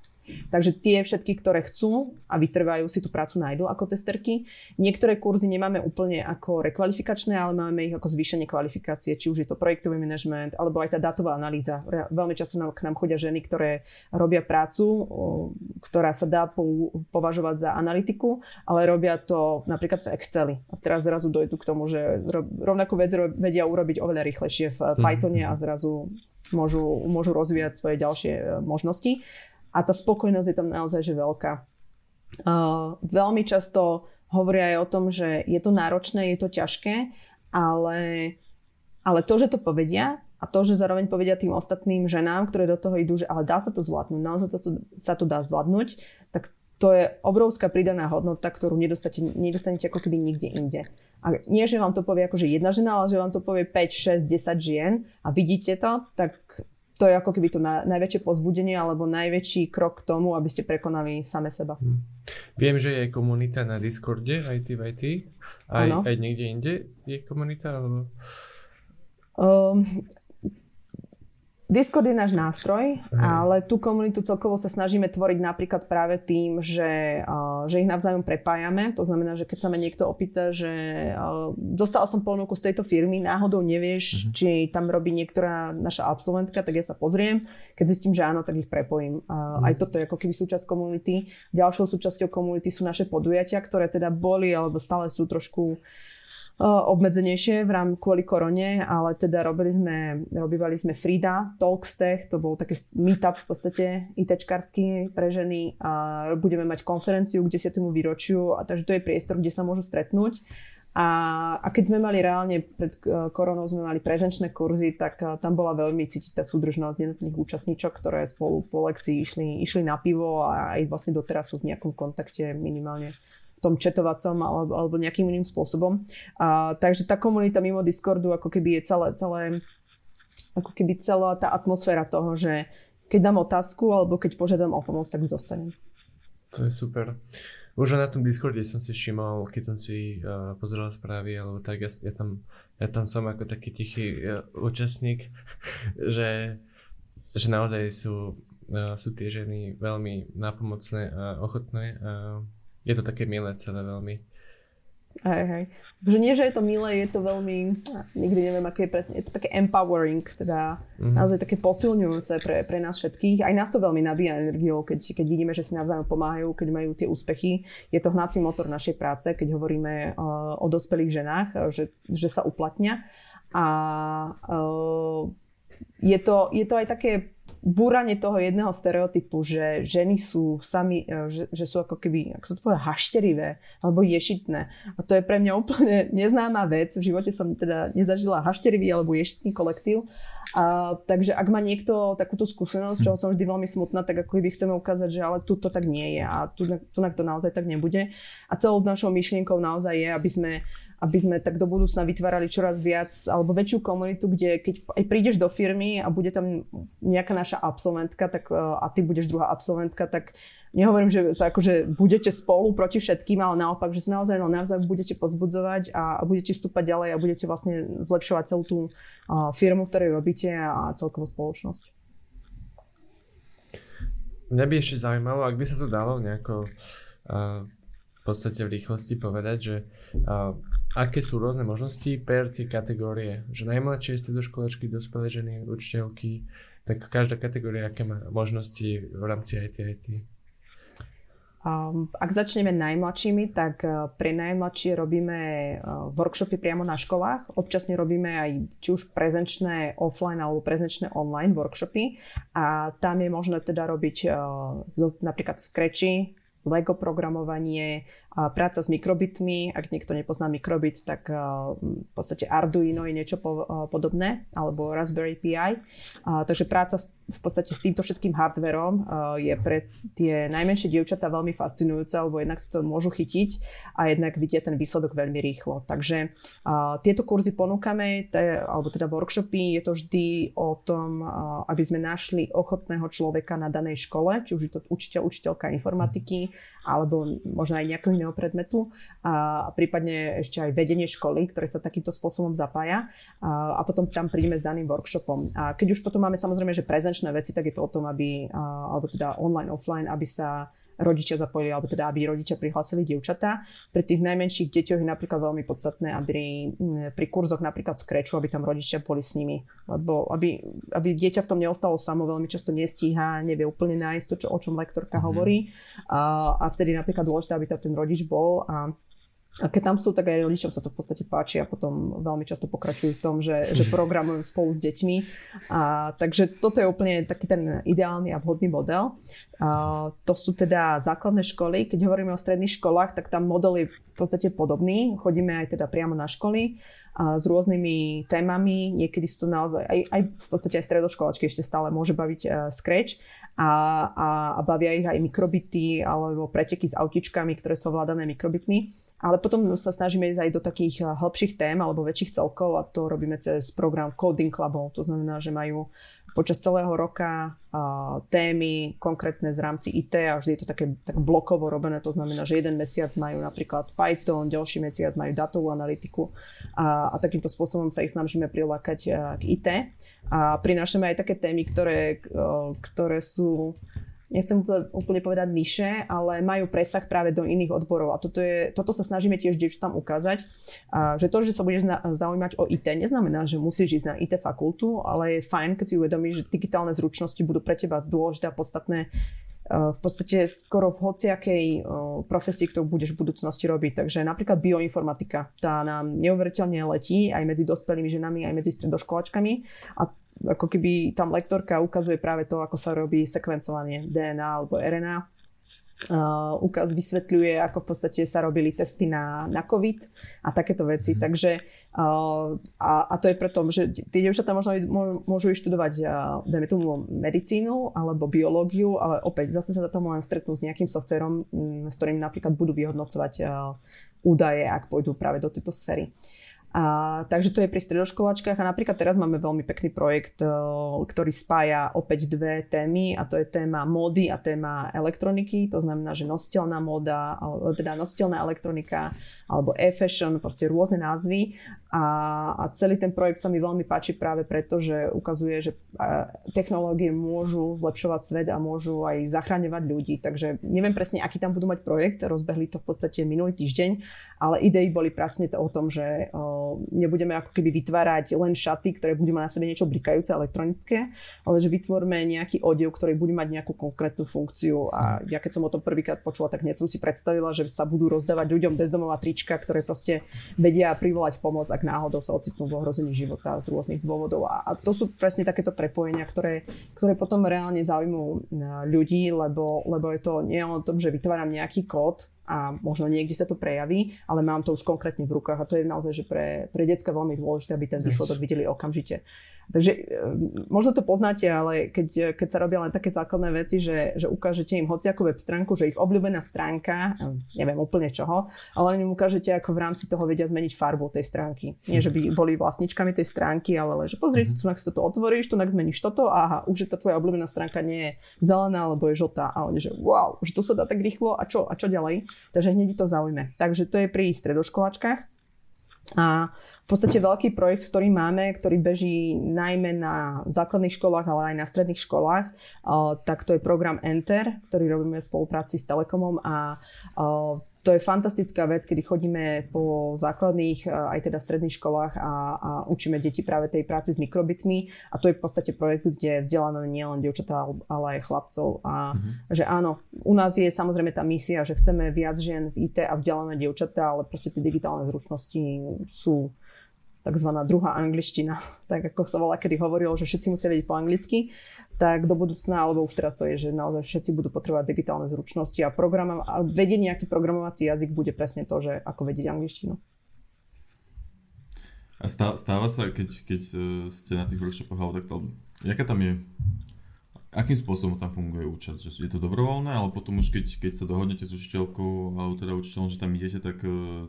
Takže tie všetky, ktoré chcú a vytrvajú, si tú prácu nájdu ako testerky. Niektoré kurzy nemáme úplne ako rekvalifikačné, ale máme ich ako zvýšenie kvalifikácie, či už je to projektový manažment, alebo aj tá dátová analýza. Veľmi často k nám chodia ženy, ktoré robia prácu, ktorá sa dá považovať za analytiku, ale robia to napríklad v Exceli. A teraz zrazu dojdu k tomu, že rovnakú vec vedia urobiť oveľa rýchlejšie v mhm. Pythone a zrazu môžu, môžu rozvíjať svoje ďalšie e, možnosti. A tá spokojnosť je tam naozaj že veľká. Uh, veľmi často hovoria aj o tom, že je to náročné, je to ťažké, ale, ale to, že to povedia a to, že zároveň povedia tým ostatným ženám, ktoré do toho idú, že ale dá sa to zvládnuť, naozaj to, sa to dá zvládnuť, tak to je obrovská pridaná hodnota, ktorú nedostanete, nedostanete ako keby nikde inde. A nie, že vám to povie akože jedna žena, ale že vám to povie 5, 6, 10 žien a vidíte to, tak to je ako keby to na, najväčšie pozbudenie alebo najväčší krok k tomu, aby ste prekonali same seba. Hmm. Viem, že je komunita na Discorde IT v IT. Aj, aj niekde inde je komunita? Alebo... Um, Discord je náš nástroj, ale tú komunitu celkovo sa snažíme tvoriť napríklad práve tým, že, uh, že ich navzájom prepájame. To znamená, že keď sa ma niekto opýta, že uh, dostala som ponuku z tejto firmy, náhodou nevieš, uh-huh. či tam robí niektorá naša absolventka, tak ja sa pozriem. Keď zistím, že áno, tak ich prepojím. Uh, uh-huh. Aj toto je ako keby súčasť komunity. Ďalšou súčasťou komunity sú naše podujatia, ktoré teda boli alebo stále sú trošku obmedzenejšie v rám kvôli korone, ale teda robili sme, robívali sme Frida, Talkstech, to bol taký meetup v podstate ITčkarský pre ženy a budeme mať konferenciu k 10. výročiu a takže to je priestor, kde sa môžu stretnúť. A, a keď sme mali reálne pred e, koronou sme mali prezenčné kurzy, tak e, tam bola veľmi cítiť tá súdržnosť jednotlivých účastníčok, ktoré spolu po lekcii išli, išli na pivo a aj vlastne doteraz sú v nejakom kontakte minimálne tom četovacom alebo, alebo nejakým iným spôsobom. A, takže tá komunita mimo Discordu ako keby je celé, celé ako keby celá tá atmosféra toho, že keď dám otázku alebo keď požiadam o pomoc, tak ju dostanem. To je super. Už na tom Discorde som si všimol, keď som si uh, pozeral správy, alebo tak, ja, ja, tam, ja tam som ako taký tichý uh, účastník, že, že naozaj sú, uh, sú tie ženy veľmi napomocné a ochotné uh, je to také milé celé veľmi. Hej, hej. Takže nie, že je to milé, je to veľmi, nikdy neviem, aké je presne, je to také empowering, teda mm-hmm. naozaj také posilňujúce pre, pre nás všetkých. Aj nás to veľmi nabíja energiou, keď, keď vidíme, že si navzájom pomáhajú, keď majú tie úspechy. Je to hnací motor našej práce, keď hovoríme uh, o dospelých ženách, že, že sa uplatnia. A uh, je, to, je to aj také búranie toho jedného stereotypu, že ženy sú sami, e, že, že sú ako keby, ako sa to povie, hašterivé alebo ješitné. A to je pre mňa úplne neznáma vec. V živote som teda nezažila hašterivý alebo ješitný kolektív. A, takže ak má niekto takúto skúsenosť, čo som vždy veľmi smutná, tak ako by chceme ukázať, že ale tu to tak nie je a tu, tu to naozaj tak nebude. A celou našou myšlienkou naozaj je, aby sme aby sme tak do budúcna vytvárali čoraz viac alebo väčšiu komunitu, kde keď aj prídeš do firmy a bude tam nejaká naša absolventka tak, e, a ty budeš druhá absolventka, tak nehovorím, že sa akože budete spolu proti všetkým, ale naopak, že sa naozaj no, navzájom budete pozbudzovať a, a budete stúpať ďalej a budete vlastne zlepšovať celú tú uh, firmu, ktorej robíte a, a celkovú spoločnosť. Mňa by ešte zaujímalo, ak by sa to dalo nejako uh, v podstate v rýchlosti povedať, že uh, aké sú rôzne možnosti per tie kategórie. Že najmladšie stredoškolačky, dospelé ženy, učiteľky, tak každá kategória, aké má možnosti v rámci IT IT. Um, ak začneme najmladšími, tak uh, pre najmladšie robíme uh, workshopy priamo na školách. Občasne robíme aj či už prezenčné offline alebo prezenčné online workshopy a tam je možné teda robiť uh, napríklad Scratchy, Lego programovanie, práca s mikrobitmi. Ak niekto nepozná mikrobit, tak v podstate Arduino je niečo podobné, alebo Raspberry Pi. Takže práca v podstate s týmto všetkým hardverom je pre tie najmenšie dievčatá veľmi fascinujúca, lebo jednak si to môžu chytiť a jednak vidia ten výsledok veľmi rýchlo. Takže tieto kurzy ponúkame, alebo teda workshopy, je to vždy o tom, aby sme našli ochotného človeka na danej škole, či už je to učiteľ, učiteľka informatiky, alebo možno aj nejakého iného predmetu a, prípadne ešte aj vedenie školy, ktoré sa takýmto spôsobom zapája a, a potom tam prídeme s daným workshopom. A keď už potom máme samozrejme, že prezenčné veci, tak je to o tom, aby, alebo teda online, offline, aby sa rodičia zapojili, alebo teda aby rodičia prihlásili dievčatá. Pri tých najmenších deťoch je napríklad veľmi podstatné, aby pri kurzoch napríklad skreču, aby tam rodičia boli s nimi, lebo aby, aby dieťa v tom neostalo samo, veľmi často nestíha, nevie úplne nájsť to, čo, o čom lektorka mm-hmm. hovorí a, a vtedy napríklad dôležité, aby tam ten rodič bol a a keď tam sú, tak aj rodičom sa to v podstate páči a potom veľmi často pokračujú v tom, že, že programujú spolu s deťmi. A, takže toto je úplne taký ten ideálny a vhodný model. A, to sú teda základné školy. Keď hovoríme o stredných školách, tak tam model je v podstate podobný. Chodíme aj teda priamo na školy a s rôznymi témami. Niekedy sú to naozaj, aj, aj v podstate aj stredoškolačky ešte stále môže baviť uh, Scratch a, a, a bavia ich aj mikrobity alebo preteky s autičkami, ktoré sú ovládané mikrobitmi. Ale potom sa snažíme ísť aj do takých eh, hĺbších tém alebo väčších celkov a to robíme cez program Coding Clubov. To znamená, že majú počas celého roka uh, témy konkrétne z rámci IT a vždy je to také tak blokovo robené. To znamená, že jeden mesiac majú napríklad Python, ďalší mesiac majú datovú analytiku a, a takýmto spôsobom sa ich snažíme prilákať uh, k IT. A prinášame aj také témy, ktoré, uh, ktoré sú nechcem úplne povedať niše, ale majú presah práve do iných odborov. A toto, je, toto sa snažíme tiež tam ukázať, a že to, že sa budeš zaujímať o IT, neznamená, že musíš ísť na IT fakultu, ale je fajn, keď si uvedomíš, že digitálne zručnosti budú pre teba dôležité a podstatné v podstate skoro v hociakej profesii, ktorú budeš v budúcnosti robiť. Takže napríklad bioinformatika, tá nám neuveriteľne letí aj medzi dospelými ženami, aj medzi stredoškolačkami a ako keby tam lektorka ukazuje práve to, ako sa robí sekvencovanie DNA alebo RNA. Uh, ukaz vysvetľuje, ako v podstate sa robili testy na, na COVID a takéto veci. Mm. Takže uh, a, a to je preto, že tie devčatá možno môžu študovať uh, dajme tomu medicínu alebo biológiu, ale opäť zase sa tam len stretnú s nejakým softverom, um, s ktorým napríklad budú vyhodnocovať uh, údaje, ak pôjdu práve do tejto sféry. A, takže to je pri stredoškoláčkach. A napríklad teraz máme veľmi pekný projekt, e, ktorý spája opäť dve témy a to je téma módy a téma elektroniky, to znamená, že nositeľná móda, teda nositeľná elektronika alebo e-fashion, proste rôzne názvy a, a celý ten projekt sa mi veľmi páči práve preto, že ukazuje, že technológie môžu zlepšovať svet a môžu aj zachráňovať ľudí. Takže neviem presne, aký tam budú mať projekt, rozbehli to v podstate minulý týždeň, ale idei boli presne to o tom, že o, nebudeme ako keby vytvárať len šaty, ktoré budú mať na sebe niečo blikajúce elektronické, ale že vytvoríme nejaký odev, ktorý bude mať nejakú konkrétnu funkciu. A ja keď som o tom prvýkrát počula, tak hneď som si predstavila, že sa budú rozdávať ľuďom bezdomov a trička, ktoré proste vedia privolať pomoc ak náhodou sa ocitnú v ohrození života z rôznych dôvodov. A, a to sú presne takéto prepojenia, ktoré, ktoré potom reálne zaujímujú e, ľudí, lebo, lebo je to nie o tom, že vytváram nejaký kód a možno niekde sa to prejaví, ale mám to už konkrétne v rukách a to je naozaj že pre, pre decka veľmi dôležité, aby ten výsledok videli okamžite. Takže e, možno to poznáte, ale keď, keď sa robia len také základné veci, že, že ukážete im hociakú web stránku, že ich obľúbená stránka, e, neviem úplne čoho, ale im ukážete, ako v rámci toho vedia zmeniť farbu tej stránky. Nie, že by boli vlastničkami tej stránky, ale že pozri, mm-hmm. tu si toto otvoríš, tu zmeníš toto a aha, už je tá tvoja obľúbená stránka nie je zelená, alebo je žltá. A oni, že wow, že to sa dá tak rýchlo a čo, a čo ďalej? Takže hneď to zaujme. Takže to je pri stredoškoláčkach. A v podstate veľký projekt, ktorý máme, ktorý beží najmä na základných školách, ale aj na stredných školách, tak to je program Enter, ktorý robíme v spolupráci s Telekomom a to je fantastická vec, kedy chodíme po základných aj teda stredných školách a, a učíme deti práve tej práci s mikrobitmi a to je v podstate projekt, kde vzdeláme nielen dievčatá, ale aj chlapcov a mm-hmm. že áno, u nás je samozrejme tá misia, že chceme viac žien v IT a vzdelané dievčatá, ale proste tie digitálne zručnosti sú tzv. druhá angličtina, tak ako sa volá, kedy hovorilo, že všetci musia vedieť po anglicky, tak do budúcna, alebo už teraz to je, že naozaj všetci budú potrebovať digitálne zručnosti a, program, a vedieť nejaký programovací jazyk bude presne to, že ako vedieť angličtinu. A stáva sa, keď, keď e, ste na tých workshopoch alebo takto, jaká tam je, akým spôsobom tam funguje účasť? Že je to dobrovoľné, ale potom už keď, keď sa dohodnete s učiteľkou alebo teda učiteľom, že tam idete, tak uh,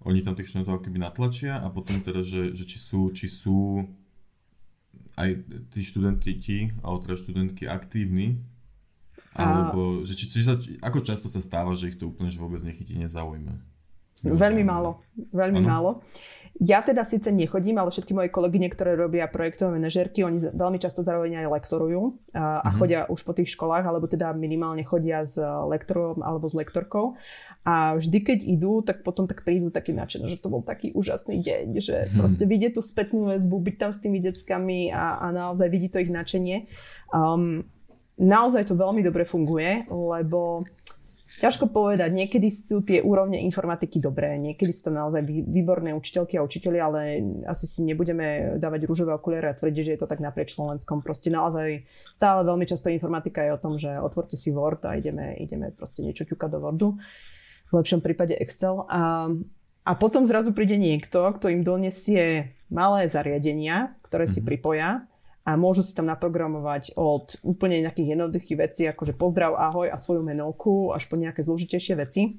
oni tam tých študentov akoby natlačia a potom teda, že, že či sú, či sú aj tí študenti, alebo teda študentky aktívni Alebo, že či, či sa, ako často sa stáva, že ich to úplne že vôbec nechytí, nezaujme? Veľmi málo. Veľmi ano? málo. Ja teda síce nechodím, ale všetky moje kolegyne, ktoré robia projektové manažerky, oni veľmi často zároveň aj lektorujú a, a mm-hmm. chodia už po tých školách, alebo teda minimálne chodia s lektorom alebo s lektorkou. A vždy, keď idú, tak potom tak prídu taký nadšené, že to bol taký úžasný deň, že mm-hmm. proste vidie tú spätnú väzbu, byť tam s tými deckami a, a naozaj vidí to ich nadšenie. Um, naozaj to veľmi dobre funguje, lebo Ťažko povedať, niekedy sú tie úrovne informatiky dobré, niekedy sú to naozaj výborné učiteľky a učiteľi, ale asi si nebudeme dávať rúžové okuliare a tvrdiť, že je to tak naprieč Slovenskom. Proste naozaj stále veľmi často informatika je o tom, že otvorte si Word a ideme, ideme proste niečo ťukať do Wordu. V lepšom prípade Excel. A, a potom zrazu príde niekto, kto im donesie malé zariadenia, ktoré si mm-hmm. pripoja a môžu si tam naprogramovať od úplne nejakých jednoduchých vecí, ako že pozdrav, ahoj a svoju menovku, až po nejaké zložitejšie veci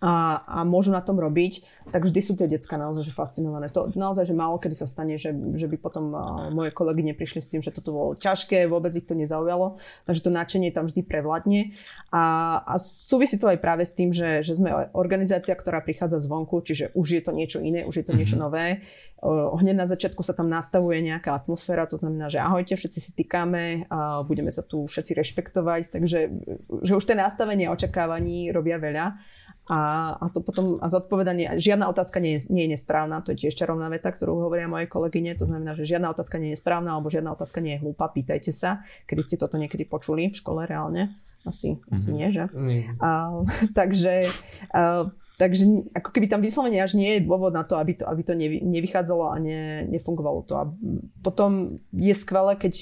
a, a môžu na tom robiť, tak vždy sú tie decka naozaj že fascinované. To naozaj, že málo kedy sa stane, že, že by potom uh, moje kolegyne prišli s tým, že toto bolo ťažké, vôbec ich to nezaujalo, takže to nadšenie tam vždy prevladne. A, a súvisí to aj práve s tým, že, že sme organizácia, ktorá prichádza zvonku, čiže už je to niečo iné, už je to niečo mhm. nové. Uh, hneď na začiatku sa tam nastavuje nejaká atmosféra, to znamená, že ahojte, všetci si týkame, a budeme sa tu všetci rešpektovať, takže že už tie nastavenie očakávaní robia veľa. A, a to potom, a zodpovedanie, žiadna otázka nie je, nie je nesprávna, to je tiež čarovná veta, ktorú hovoria moje kolegyne, to znamená, že žiadna otázka nie je nesprávna, alebo žiadna otázka nie je hlúpa, pýtajte sa, kedy ste toto niekedy počuli v škole reálne. Asi, mm-hmm. asi nie, že? Mm. A, takže, a, takže ako keby tam vyslovene až nie je dôvod na to, aby to, aby to nevy, nevychádzalo a ne, nefungovalo to. A potom je skvelé, keď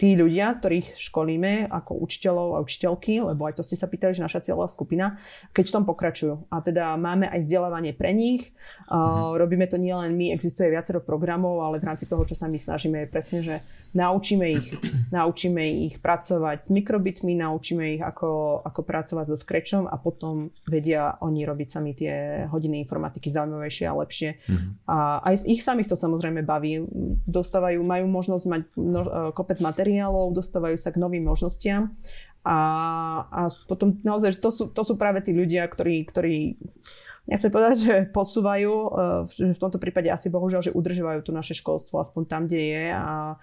tí ľudia, ktorých školíme ako učiteľov a učiteľky, lebo aj to ste sa pýtali, že naša cieľová skupina, keď v tom pokračujú. A teda máme aj vzdelávanie pre nich. Uh, robíme to nielen my, existuje viacero programov, ale v rámci toho, čo sa my snažíme, je presne, že naučíme ich, naučíme ich pracovať s mikrobitmi, naučíme ich, ako, ako pracovať so Scratchom a potom vedia oni robiť sami tie hodiny informatiky zaujímavejšie a lepšie. Mm-hmm. A aj z ich samých to samozrejme baví. Dostávajú, majú možnosť mať no, kopec materiálov, dostávajú sa k novým možnostiam. A, a potom naozaj, to sú, to sú práve tí ľudia, ktorí, ktorí nechcem povedať, že posúvajú, e, v tomto prípade asi bohužiaľ, že udržovajú tu naše školstvo aspoň tam, kde je a,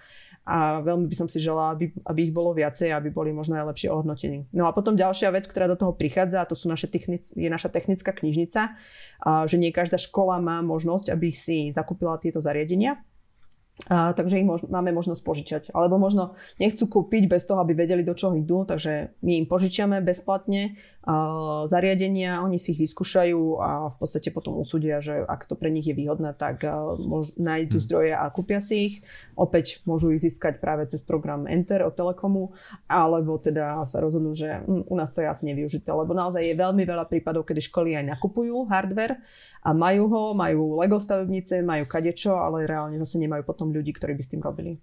a veľmi by som si želala, aby, aby ich bolo viacej, aby boli možno aj lepšie ohodnotení. No a potom ďalšia vec, ktorá do toho prichádza, to sú naše technic, je naša technická knižnica, a, že nie každá škola má možnosť, aby si zakúpila tieto zariadenia. A, takže ich mož, máme možnosť požičať. Alebo možno nechcú kúpiť bez toho, aby vedeli, do čoho idú, takže my im požičiame bezplatne zariadenia, oni si ich vyskúšajú a v podstate potom usúdia, že ak to pre nich je výhodné, tak môž, nájdu hm. zdroje a kúpia si ich. Opäť môžu ich získať práve cez program Enter od Telekomu, alebo teda sa rozhodnú, že hm, u nás to je asi nevyužité, lebo naozaj je veľmi veľa prípadov, kedy školy aj nakupujú hardware a majú ho, majú Lego stavebnice, majú kadečo, ale reálne zase nemajú potom ľudí, ktorí by s tým robili.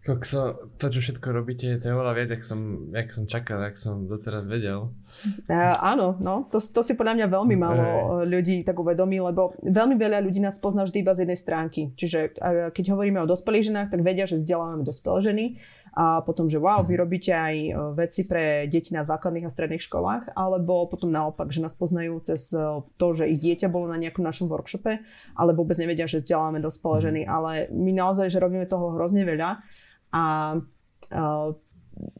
Kokso, to, čo všetko robíte, to je oveľa viac, jak som, jak som čakal, jak som doteraz vedel. Uh, áno, no, to, to si podľa mňa veľmi málo uh, ľudí tak uvedomí, lebo veľmi veľa ľudí nás pozná vždy iba z jednej stránky. Čiže uh, keď hovoríme o dospelých ženách, tak vedia, že vzdelávame dospelé ženy a potom, že wow, vy mhm. robíte aj e, veci pre deti na základných a stredných školách, alebo potom naopak, že nás poznajú cez e, to, že ich dieťa bolo na nejakom našom workshope, ale vôbec nevedia, že vzdelávame dospelé mhm. ženy. Ale my naozaj, že robíme toho hrozne veľa a uh,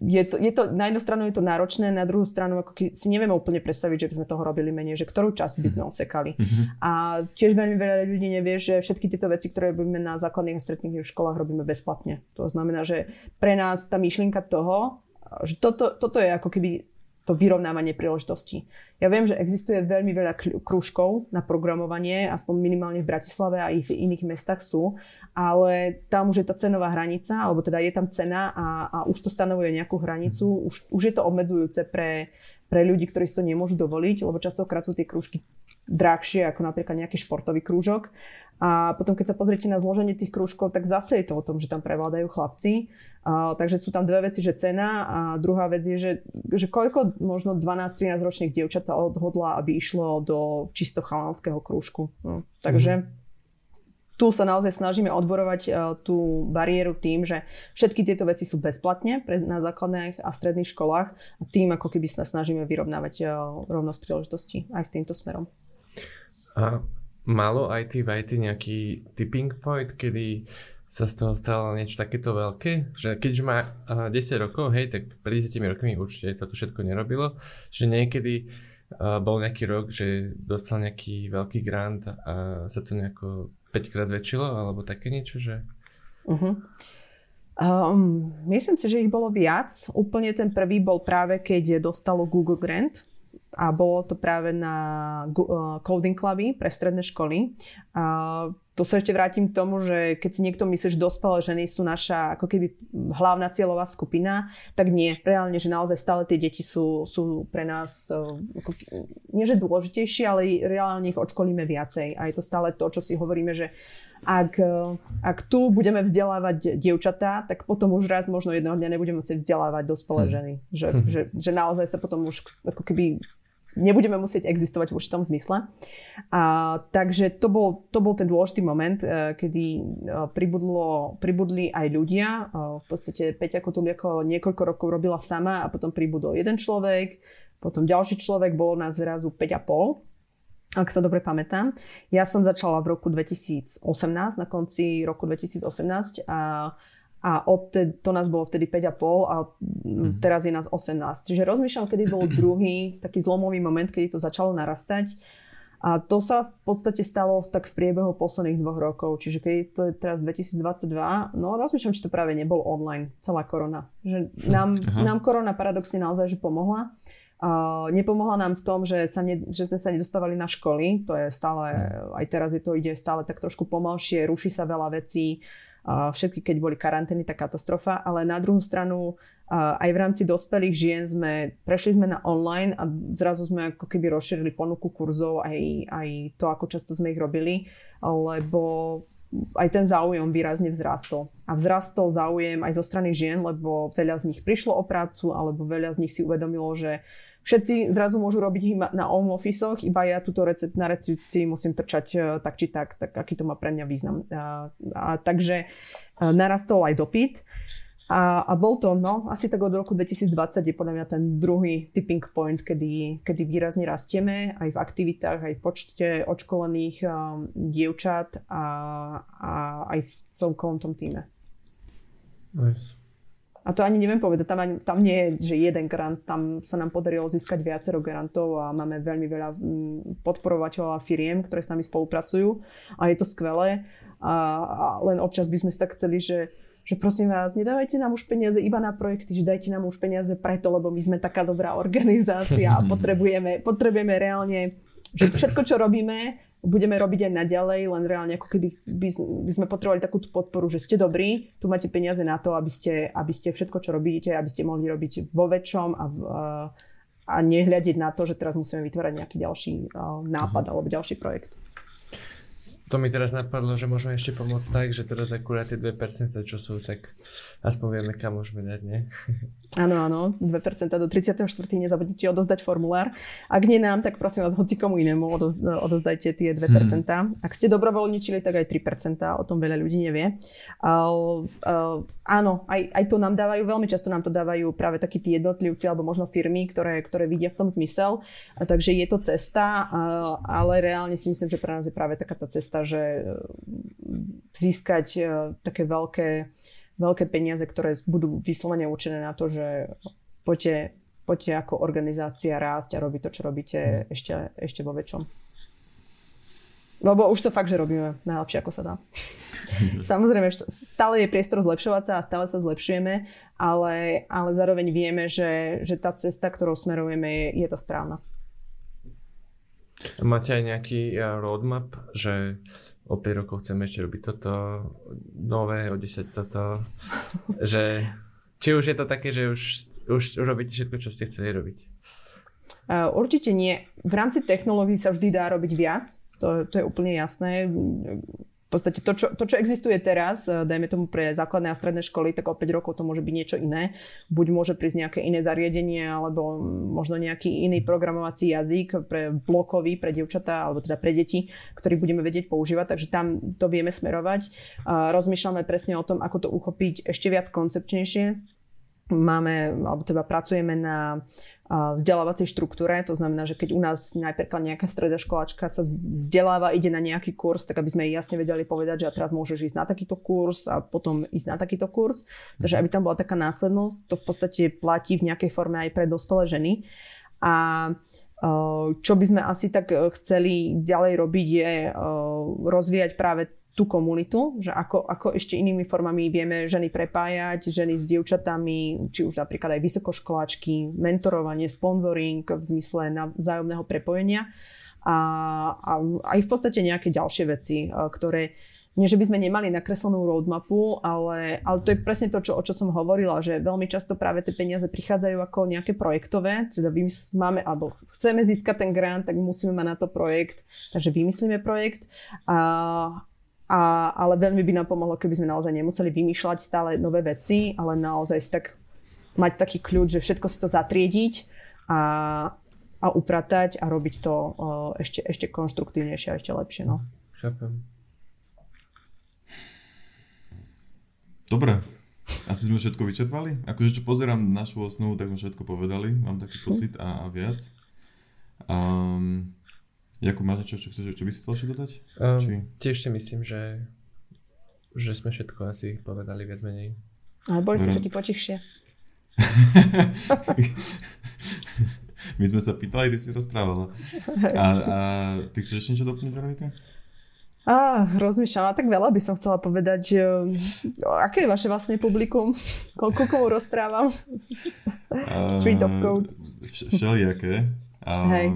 je to, je to, na jednu stranu je to náročné, na druhú stranu ako si nevieme úplne predstaviť, že by sme toho robili menej, že ktorú časť by sme mhm. osekali. Mm-hmm. A tiež veľmi veľa ľudí nevie, že všetky tieto veci, ktoré robíme na základných a stredných školách, robíme bezplatne. To znamená, že pre nás tá myšlienka toho, že toto, toto je ako keby to vyrovnávanie príležitostí. Ja viem, že existuje veľmi veľa krúžkov na programovanie, aspoň minimálne v Bratislave a i v iných mestách sú, ale tam už je tá cenová hranica, alebo teda je tam cena a, a už to stanovuje nejakú hranicu, už, už je to obmedzujúce pre, pre ľudí, ktorí si to nemôžu dovoliť, lebo častokrát sú tie krúžky drahšie ako napríklad nejaký športový krúžok. A potom, keď sa pozriete na zloženie tých krúžkov, tak zase je to o tom, že tam prevládajú chlapci. Takže sú tam dve veci, že cena a druhá vec je, že, že koľko možno 12-13 ročných dievčat sa odhodla, aby išlo do čisto chalanského krúžku. No, takže mm tu sa naozaj snažíme odborovať uh, tú bariéru tým, že všetky tieto veci sú bezplatne pre, na základných a stredných školách a tým ako keby sa snažíme vyrovnávať uh, rovnosť príležitostí aj v týmto smerom. A malo IT v IT nejaký tipping point, kedy sa z toho stalo niečo takéto veľké, že keď má 10 rokov, hej, tak pred 10 rokmi určite toto všetko nerobilo, že niekedy uh, bol nejaký rok, že dostal nejaký veľký grant a sa to nejako 5 krát zväčšilo, alebo také niečo, že... Uh-huh. Um, myslím si, že ich bolo viac. Úplne ten prvý bol práve, keď dostalo Google Grant a bolo to práve na uh, coding cluby pre stredné školy. To sa ešte vrátim k tomu, že keď si niekto myslí, že dospelé ženy sú naša ako keby hlavná cieľová skupina, tak nie. Reálne, že naozaj stále tie deti sú, sú pre nás uh, ako, nie že dôležitejšie, ale reálne ich odškolíme viacej. A je to stále to, čo si hovoríme, že ak, ak tu budeme vzdelávať dievčatá, tak potom už raz možno jedného dňa nebudeme musieť vzdelávať dospelé hm. ženy. Že, že, že naozaj sa potom už ako keby nebudeme musieť existovať v určitom zmysle. A, takže to bol, to bol ten dôležitý moment, e, kedy e, pribudlo, pribudli aj ľudia. E, v podstate Peťa Kotuliako niekoľko rokov robila sama a potom pribudol jeden človek, potom ďalší človek, bolo nás zrazu 5,5 ak sa dobre pamätám. Ja som začala v roku 2018, na konci roku 2018 a a odtedy, to nás bolo vtedy 5,5 a mm. teraz je nás 18. Čiže rozmýšľam, kedy bol druhý taký zlomový moment, kedy to začalo narastať. A to sa v podstate stalo tak v priebehu posledných dvoch rokov. Čiže keď to je teraz 2022, no rozmýšľam, či to práve nebol online, celá korona. Že nám, nám korona paradoxne naozaj že pomohla. Uh, nepomohla nám v tom, že, sa ne, že sme sa nedostávali na školy. To je stále, hm. aj teraz je to ide stále tak trošku pomalšie, ruší sa veľa vecí všetky, keď boli karantény, tá katastrofa, ale na druhú stranu aj v rámci dospelých žien sme, prešli sme na online a zrazu sme ako keby rozšírili ponuku kurzov aj, aj to, ako často sme ich robili, lebo aj ten záujem výrazne vzrastol. A vzrastol záujem aj zo strany žien, lebo veľa z nich prišlo o prácu, alebo veľa z nich si uvedomilo, že všetci zrazu môžu robiť na home office iba ja túto recept, na recepcii musím trčať e, tak či tak, tak aký to má pre mňa význam. A, a, takže e, narastol aj dopyt. A, a bol to, no, asi tak od roku 2020 je podľa mňa ten druhý tipping point, kedy, kedy výrazne rastieme aj v aktivitách, aj v počte očkolených um, dievčat a, a aj v celkovom tom týme. Nice. A to ani neviem povedať, tam, ani, tam nie je, že jeden grant, tam sa nám podarilo získať viacero grantov a máme veľmi veľa mm, podporovateľov a firiem, ktoré s nami spolupracujú. A je to skvelé. A, a len občas by sme si tak chceli, že, že prosím vás, nedávajte nám už peniaze iba na projekty, že dajte nám už peniaze preto, lebo my sme taká dobrá organizácia a potrebujeme, potrebujeme reálne, že všetko, čo robíme, budeme robiť aj naďalej, len reálne ako keby by, by sme potrebovali takúto podporu, že ste dobrí, tu máte peniaze na to, aby ste, aby ste všetko, čo robíte, aby ste mohli robiť vo väčšom a, v, a nehľadiť na to, že teraz musíme vytvárať nejaký ďalší nápad uh-huh. alebo ďalší projekt. To mi teraz napadlo, že môžeme ešte pomôcť tak, že teraz akurát tie 2%, čo sú, tak aspoň vieme, kam môžeme dať, nie? Áno, áno, 2% do 34. nezabudnite odozdať formulár. Ak nie nám, tak prosím vás, hoci komu inému odoz, odozdajte tie 2%. Hmm. Ak ste dobrovoľničili, tak aj 3%, o tom veľa ľudí nevie. Uh, uh, áno, aj, aj to nám dávajú, veľmi často nám to dávajú práve takí tí jednotlivci alebo možno firmy, ktoré, ktoré vidia v tom zmysel. A takže je to cesta, uh, ale reálne si myslím, že pre nás je práve taká tá cesta, že získať také veľké veľké peniaze, ktoré budú vyslovene určené na to, že poďte, poďte ako organizácia rásť a robiť to, čo robíte mm. ešte, ešte vo väčšom. Lebo už to fakt, že robíme najlepšie, ako sa dá. Samozrejme, stále je priestor zlepšovať sa a stále sa zlepšujeme, ale, ale zároveň vieme, že, že tá cesta, ktorou smerujeme, je, je tá správna. Máte aj nejaký roadmap, že o 5 rokov chceme ešte robiť toto, nové, o 10 toto, že či už je to také, že už, už, už robíte všetko, čo ste chceli robiť? Uh, určite nie. V rámci technológií sa vždy dá robiť viac, to, to je úplne jasné. podstate to čo, to, čo existuje teraz, eh, dajme tomu pre základné a stredné školy, tak o 5 rokov to môže byť niečo iné. Buď môže prísť nejaké iné zariadenie, alebo možno nejaký iný programovací jazyk pre blokový, pre dievčatá, alebo teda pre deti, ktorý budeme vedieť používať, takže tam to vieme smerovať. Rozmýšľame presne o tom, ako to uchopiť ešte viac koncepčnejšie. Máme, alebo teda pracujeme na vzdelávacej štruktúre. To znamená, že keď u nás napríklad nejaká stredoškoláčka sa vzdeláva, ide na nejaký kurz, tak aby sme jasne vedeli povedať, že teraz môžeš ísť na takýto kurz a potom ísť na takýto kurz. Takže aby tam bola taká následnosť, to v podstate platí v nejakej forme aj pre dospelé ženy. A čo by sme asi tak chceli ďalej robiť je rozvíjať práve tú komunitu, že ako, ako ešte inými formami vieme ženy prepájať, ženy s dievčatami, či už napríklad aj vysokoškoláčky, mentorovanie, sponzoring v zmysle vzájomného prepojenia. A, a aj v podstate nejaké ďalšie veci, e, ktoré nie, že by sme nemali nakreslenú roadmapu, ale, ale to je presne to, čo, o čo som hovorila, že veľmi často práve tie peniaze prichádzajú ako nejaké projektové, teda máme, alebo chceme získať ten grant, tak musíme mať na to projekt, takže vymyslíme projekt. A, a, ale veľmi by nám pomohlo, keby sme naozaj nemuseli vymýšľať stále nové veci, ale naozaj si tak mať taký kľúč, že všetko si to zatriediť a, a upratať a robiť to uh, ešte, ešte konštruktívnejšie a ešte lepšie. No. Chápem. Dobre. Asi sme všetko vyčerpali? Akože čo pozerám našu osnovu, tak sme všetko povedali. Mám taký pocit a, a viac. Um, Jakub, máš niečo, čo, chceš, čo by si chcel ešte dodať? Um, Či... Tiež si myslím, že, že sme všetko asi povedali viac menej. Ale boli ste taký potichšie. My sme sa pýtali, kde si rozprávala. A, a ty chceš ešte niečo doplniť, Veronika? Á, rozmýšľam, a tak veľa by som chcela povedať. Aké je vaše vlastné publikum? Koľko komu rozprávam? Street of Code. Všelijaké. Um, Hej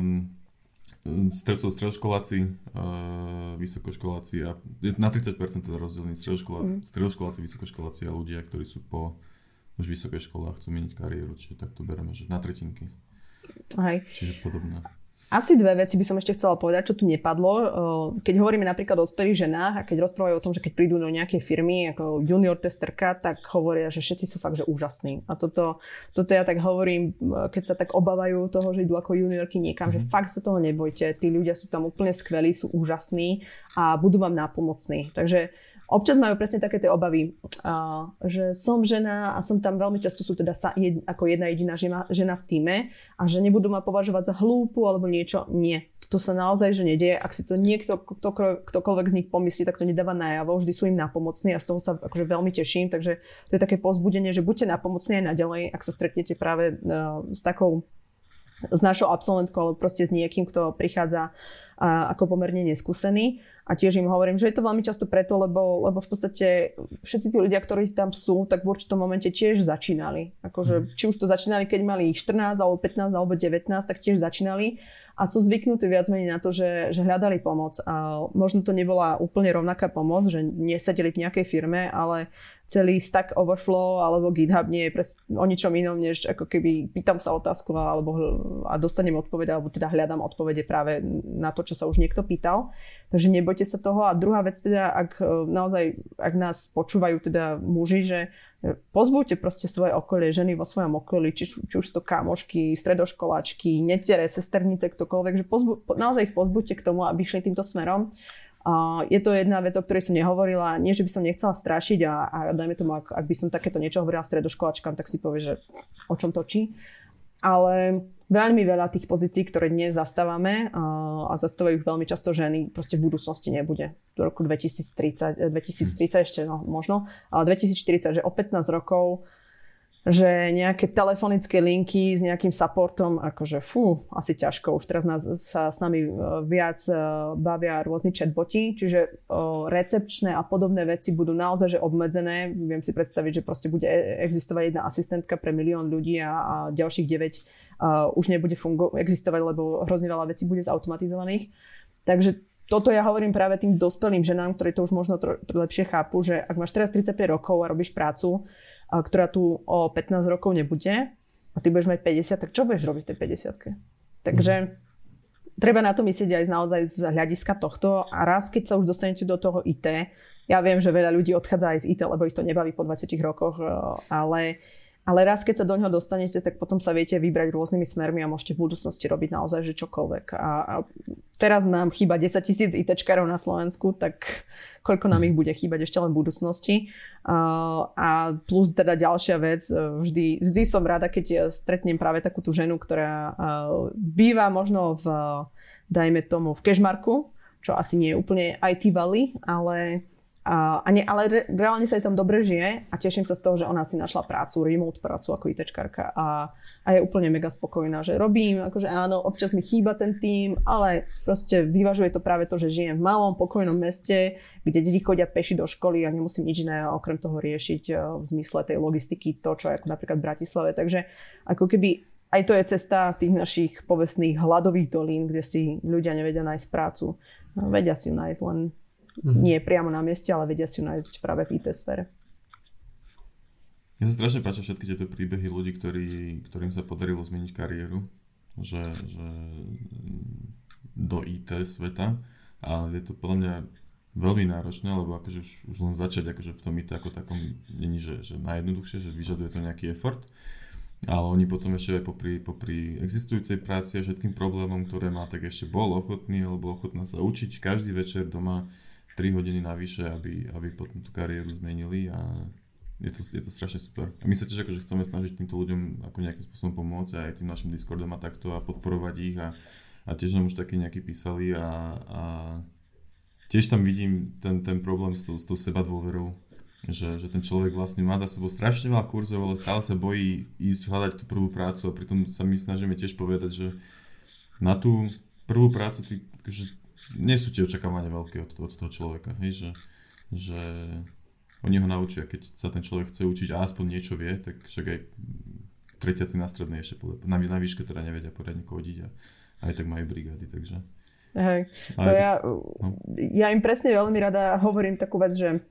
sú stredoškoláci, uh, vysokoškoláci a na 30% teda rozdelení stredoškolá, mm. stredoškoláci, vysokoškoláci a ľudia, ktorí sú po už vysokej škole a chcú meniť kariéru, čiže tak to bereme, že na tretinky. Hej. Čiže podobné. Asi dve veci by som ešte chcela povedať, čo tu nepadlo. Keď hovoríme napríklad o ospelých ženách a keď rozprávajú o tom, že keď prídu do nejakej firmy ako junior testerka, tak hovoria, že všetci sú fakt že úžasní. A toto, toto ja tak hovorím, keď sa tak obávajú toho, že idú ako juniorky niekam, mm-hmm. že mhm. fakt sa toho nebojte. Tí ľudia sú tam úplne skvelí, sú úžasní a budú vám nápomocní. Takže občas majú presne také tie obavy, uh, že som žena a som tam veľmi často sú teda sa, jed, ako jedna jediná žena, žena v týme a že nebudú ma považovať za hlúpu alebo niečo. Nie. To sa naozaj že nedieje. Ak si to niekto, kto, ktokoľvek z nich pomyslí, tak to nedáva najavo. Vždy sú im napomocní a z toho sa akože veľmi teším. Takže to je také pozbudenie, že buďte napomocní aj naďalej, ak sa stretnete práve uh, s takou s našou absolventkou, alebo proste s niekým, kto prichádza uh, ako pomerne neskúsený. A tiež im hovorím, že je to veľmi často preto, lebo, lebo v podstate všetci tí ľudia, ktorí tam sú, tak v určitom momente tiež začínali. Akože, či už to začínali, keď mali 14, alebo 15, alebo 19, tak tiež začínali a sú zvyknutí viac menej na to, že, že hľadali pomoc. A možno to nebola úplne rovnaká pomoc, že nesedeli v nejakej firme, ale celý Stack Overflow alebo GitHub nie je pres, o ničom inom, než ako keby pýtam sa otázku alebo, a dostanem odpoveď, alebo teda hľadám odpovede práve na to, čo sa už niekto pýtal. Takže nebojte sa toho. A druhá vec teda, ak e, naozaj, ak nás počúvajú teda muži, že pozbuďte proste svoje okolie, ženy vo svojom okolí, či, či už to kamošky, stredoškoláčky, netere, sesternice, ktokoľvek, že pozbu, naozaj ich pozbuďte k tomu, aby šli týmto smerom je to jedna vec, o ktorej som nehovorila. Nie, že by som nechcela strašiť a, a dajme tomu, ak, ak by som takéto niečo hovorila stredoškolačkám, tak si povie, že o čom točí. Ale veľmi veľa tých pozícií, ktoré dnes zastávame a zastávajú ich veľmi často ženy, proste v budúcnosti nebude. Do roku 2030, 2030 ešte no, možno, ale 2040, že o 15 rokov že nejaké telefonické linky s nejakým supportom, akože fú, asi ťažko. Už teraz nás, sa s nami e, viac e, bavia rôzni chatboti, čiže o, recepčné a podobné veci budú naozaj že obmedzené. Viem si predstaviť, že proste bude e, existovať jedna asistentka pre milión ľudí a, a ďalších 9 a už nebude fungo- existovať, lebo hrozne veľa vecí bude zautomatizovaných. Takže toto ja hovorím práve tým dospelým ženám, ktorí to už možno tro- lepšie chápu, že ak máš teraz 35 rokov a robíš prácu, ktorá tu o 15 rokov nebude a ty budeš mať 50, tak čo budeš robiť v tej 50 Takže treba na to myslieť aj naozaj z hľadiska tohto a raz, keď sa už dostanete do toho IT, ja viem, že veľa ľudí odchádza aj z IT, lebo ich to nebaví po 20 rokoch, e, ale ale raz, keď sa do ňoho dostanete, tak potom sa viete vybrať rôznymi smermi a môžete v budúcnosti robiť naozaj že čokoľvek. A, a teraz nám chýba 10 tisíc ITčkarov na Slovensku, tak koľko nám ich bude chýbať ešte len v budúcnosti. A, a plus teda ďalšia vec, e, vždy, vždy som rada, keď stretnem práve takú tú ženu, ktorá býva možno v, dajme tomu, v Kešmarku, čo asi nie je úplne IT Valley, ale a, ne, ale re, reálne sa jej tam dobre žije a teším sa z toho, že ona si našla prácu, remote prácu ako ITčkarka a, a je úplne mega spokojná, že robím, akože áno, občas mi chýba ten tým, ale proste vyvažuje to práve to, že žijem v malom, pokojnom meste, kde deti chodia peši do školy a nemusím nič iné okrem toho riešiť e, v zmysle tej logistiky, to, čo je ako napríklad v Bratislave. Takže ako keby aj to je cesta tých našich povestných hladových dolín, kde si ľudia nevedia nájsť prácu. No, vedia si ju nájsť, len Mm-hmm. Nie priamo na mieste, ale vedia si ju nájsť práve v IT sfére. Mne sa strašne páčia všetky tieto príbehy ľudí, ktorí, ktorým sa podarilo zmeniť kariéru, že, že do IT sveta a je to podľa mňa veľmi náročné, lebo akože už, už len začať akože v tom IT ako takom není, že, že najjednoduchšie, že vyžaduje to nejaký effort, ale oni potom ešte aj popri, popri existujúcej práci a všetkým problémom, ktoré má, tak ešte bol ochotný alebo ochotná sa učiť každý večer doma 3 hodiny navyše, aby, aby potom tú kariéru zmenili a je to, je to strašne super. A my sa tiež akože chceme snažiť týmto ľuďom ako nejakým spôsobom pomôcť aj tým našim Discordom a takto a podporovať ich a, a tiež nám už takí nejakí písali a, a tiež tam vidím ten, ten problém s tou, s tou seba dôverou, že, že ten človek vlastne má za sebou strašne veľa kurzov, ale stále sa bojí ísť hľadať tú prvú prácu a pritom sa my snažíme tiež povedať, že na tú prvú prácu ty, že nie sú tie očakávania veľké od, od toho človeka, hej, že, že oni ho naučia, keď sa ten človek chce učiť a aspoň niečo vie, tak však aj tretiaci na strednej ešte na, na výške teda nevedia poriadne kodiť a aj tak majú brigády, takže... Hej. No ja, no. ja im presne veľmi rada hovorím takú vec, že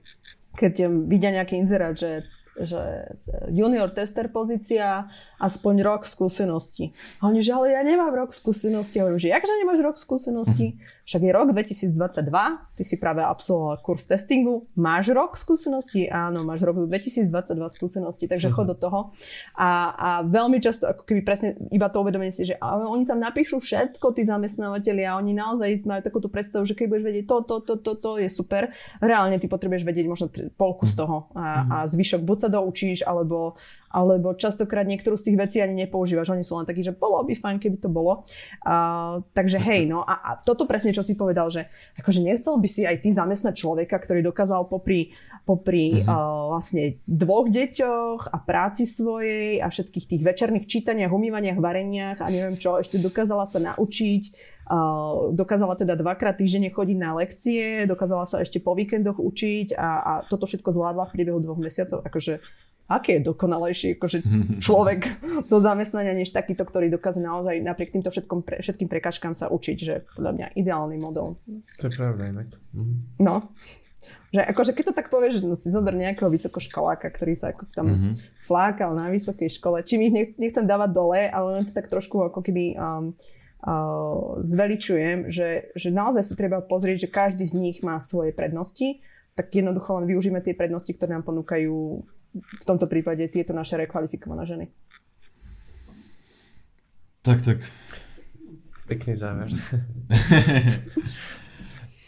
keď vidia nejaký inzerát, že že junior tester pozícia, aspoň rok skúsenosti. A oni, že ale ja nemám rok skúsenosti. Hovorím, že jakže nemáš rok skúsenosti? Mhm. Však je rok 2022, ty si práve absolvoval kurz testingu, máš rok skúsenosti? Áno, máš rok 2022 skúsenosti, takže chod do toho. A, a veľmi často, ako keby presne iba to uvedomenie si, že ale oni tam napíšu všetko, tí zamestnávateľi a oni naozaj majú takúto predstavu, že keď budeš vedieť to, to, to, to, to je super. Reálne ty potrebuješ vedieť možno polku z mhm. toho a, a zvyšok buď sa doučíš, alebo, alebo častokrát niektorú z tých vecí ani nepoužívaš. Oni sú len takí, že bolo by fajn, keby to bolo. Uh, takže hej, no a, a toto presne, čo si povedal, že akože nechcel by si aj ty zamestnať človeka, ktorý dokázal popri, popri uh, vlastne dvoch deťoch a práci svojej a všetkých tých večerných čítaniach, umývaniach, vareniach a neviem čo, ešte dokázala sa naučiť dokázala teda dvakrát týždenne chodiť na lekcie, dokázala sa ešte po víkendoch učiť a, a toto všetko zvládla v priebehu dvoch mesiacov. Akože aké je dokonalejší akože človek do zamestnania, než takýto, ktorý dokáže naozaj napriek týmto všetkom, pre, všetkým prekažkám sa učiť, že podľa mňa ideálny model. To je pravda inak. Mhm. No. Že akože keď to tak povieš, že no si zober nejakého vysokoškoláka, ktorý sa ako tam mm-hmm. flákal na vysokej škole, čím ich nechcem dávať dole, ale len to tak trošku ako keby um, zveličujem, že, že naozaj si treba pozrieť, že každý z nich má svoje prednosti, tak jednoducho len využíme tie prednosti, ktoré nám ponúkajú v tomto prípade tieto naše rekvalifikované ženy. Tak, tak. Pekný záver.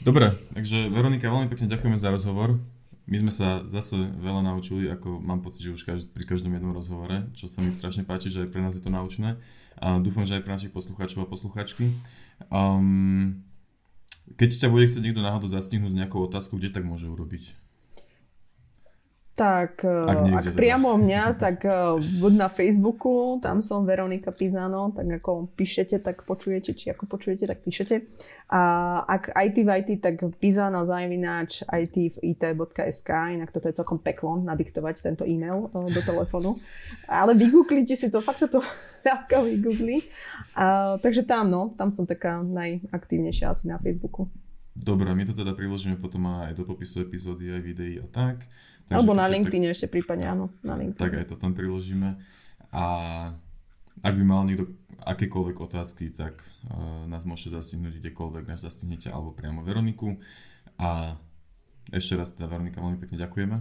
Dobre, takže Veronika, veľmi pekne ďakujeme za rozhovor. My sme sa zase veľa naučili, ako mám pocit, že už každý, pri každom jednom rozhovore, čo sa mi strašne páči, že aj pre nás je to naučné. A dúfam, že aj pre našich poslucháčov a posluchačky. Um, keď ťa bude chcieť niekto náhodou zastihnúť nejakou otázkou, kde tak môže urobiť? Tak ak, ak priamo mňa, tak uh, buď na Facebooku, tam som Veronika Pizano, tak ako píšete, tak počujete, či ako počujete, tak píšete. A ak IT v IT, tak Pizano zavináč it.it.sk, inak toto je celkom peklo nadiktovať tento e-mail uh, do telefónu. Ale vygooglite si to, fakt sa to ľahko vygooglí. Uh, takže tam, no, tam som taká najaktívnejšia asi na Facebooku. Dobre, my to teda priložíme potom aj do popisu epizódy, aj videí a tak. Takže Alebo na LinkedIn ešte prípadne, áno. Na LinkedIn. Tak aj to tam priložíme. A Ak by mal niekto akékoľvek otázky, tak uh, nás môžete zastihnúť kdekoľvek, nás zastihnete alebo priamo Veroniku. A ešte raz teda Veronika veľmi pekne ďakujeme.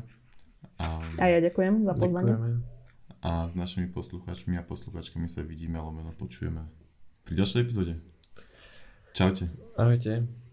A, a ja ďakujem za pozvanie. Ďakujeme. A s našimi poslucháčmi a poslucháčkami sa vidíme, alebo počujeme pri ďalšej epizóde. Čaute. Ahojte.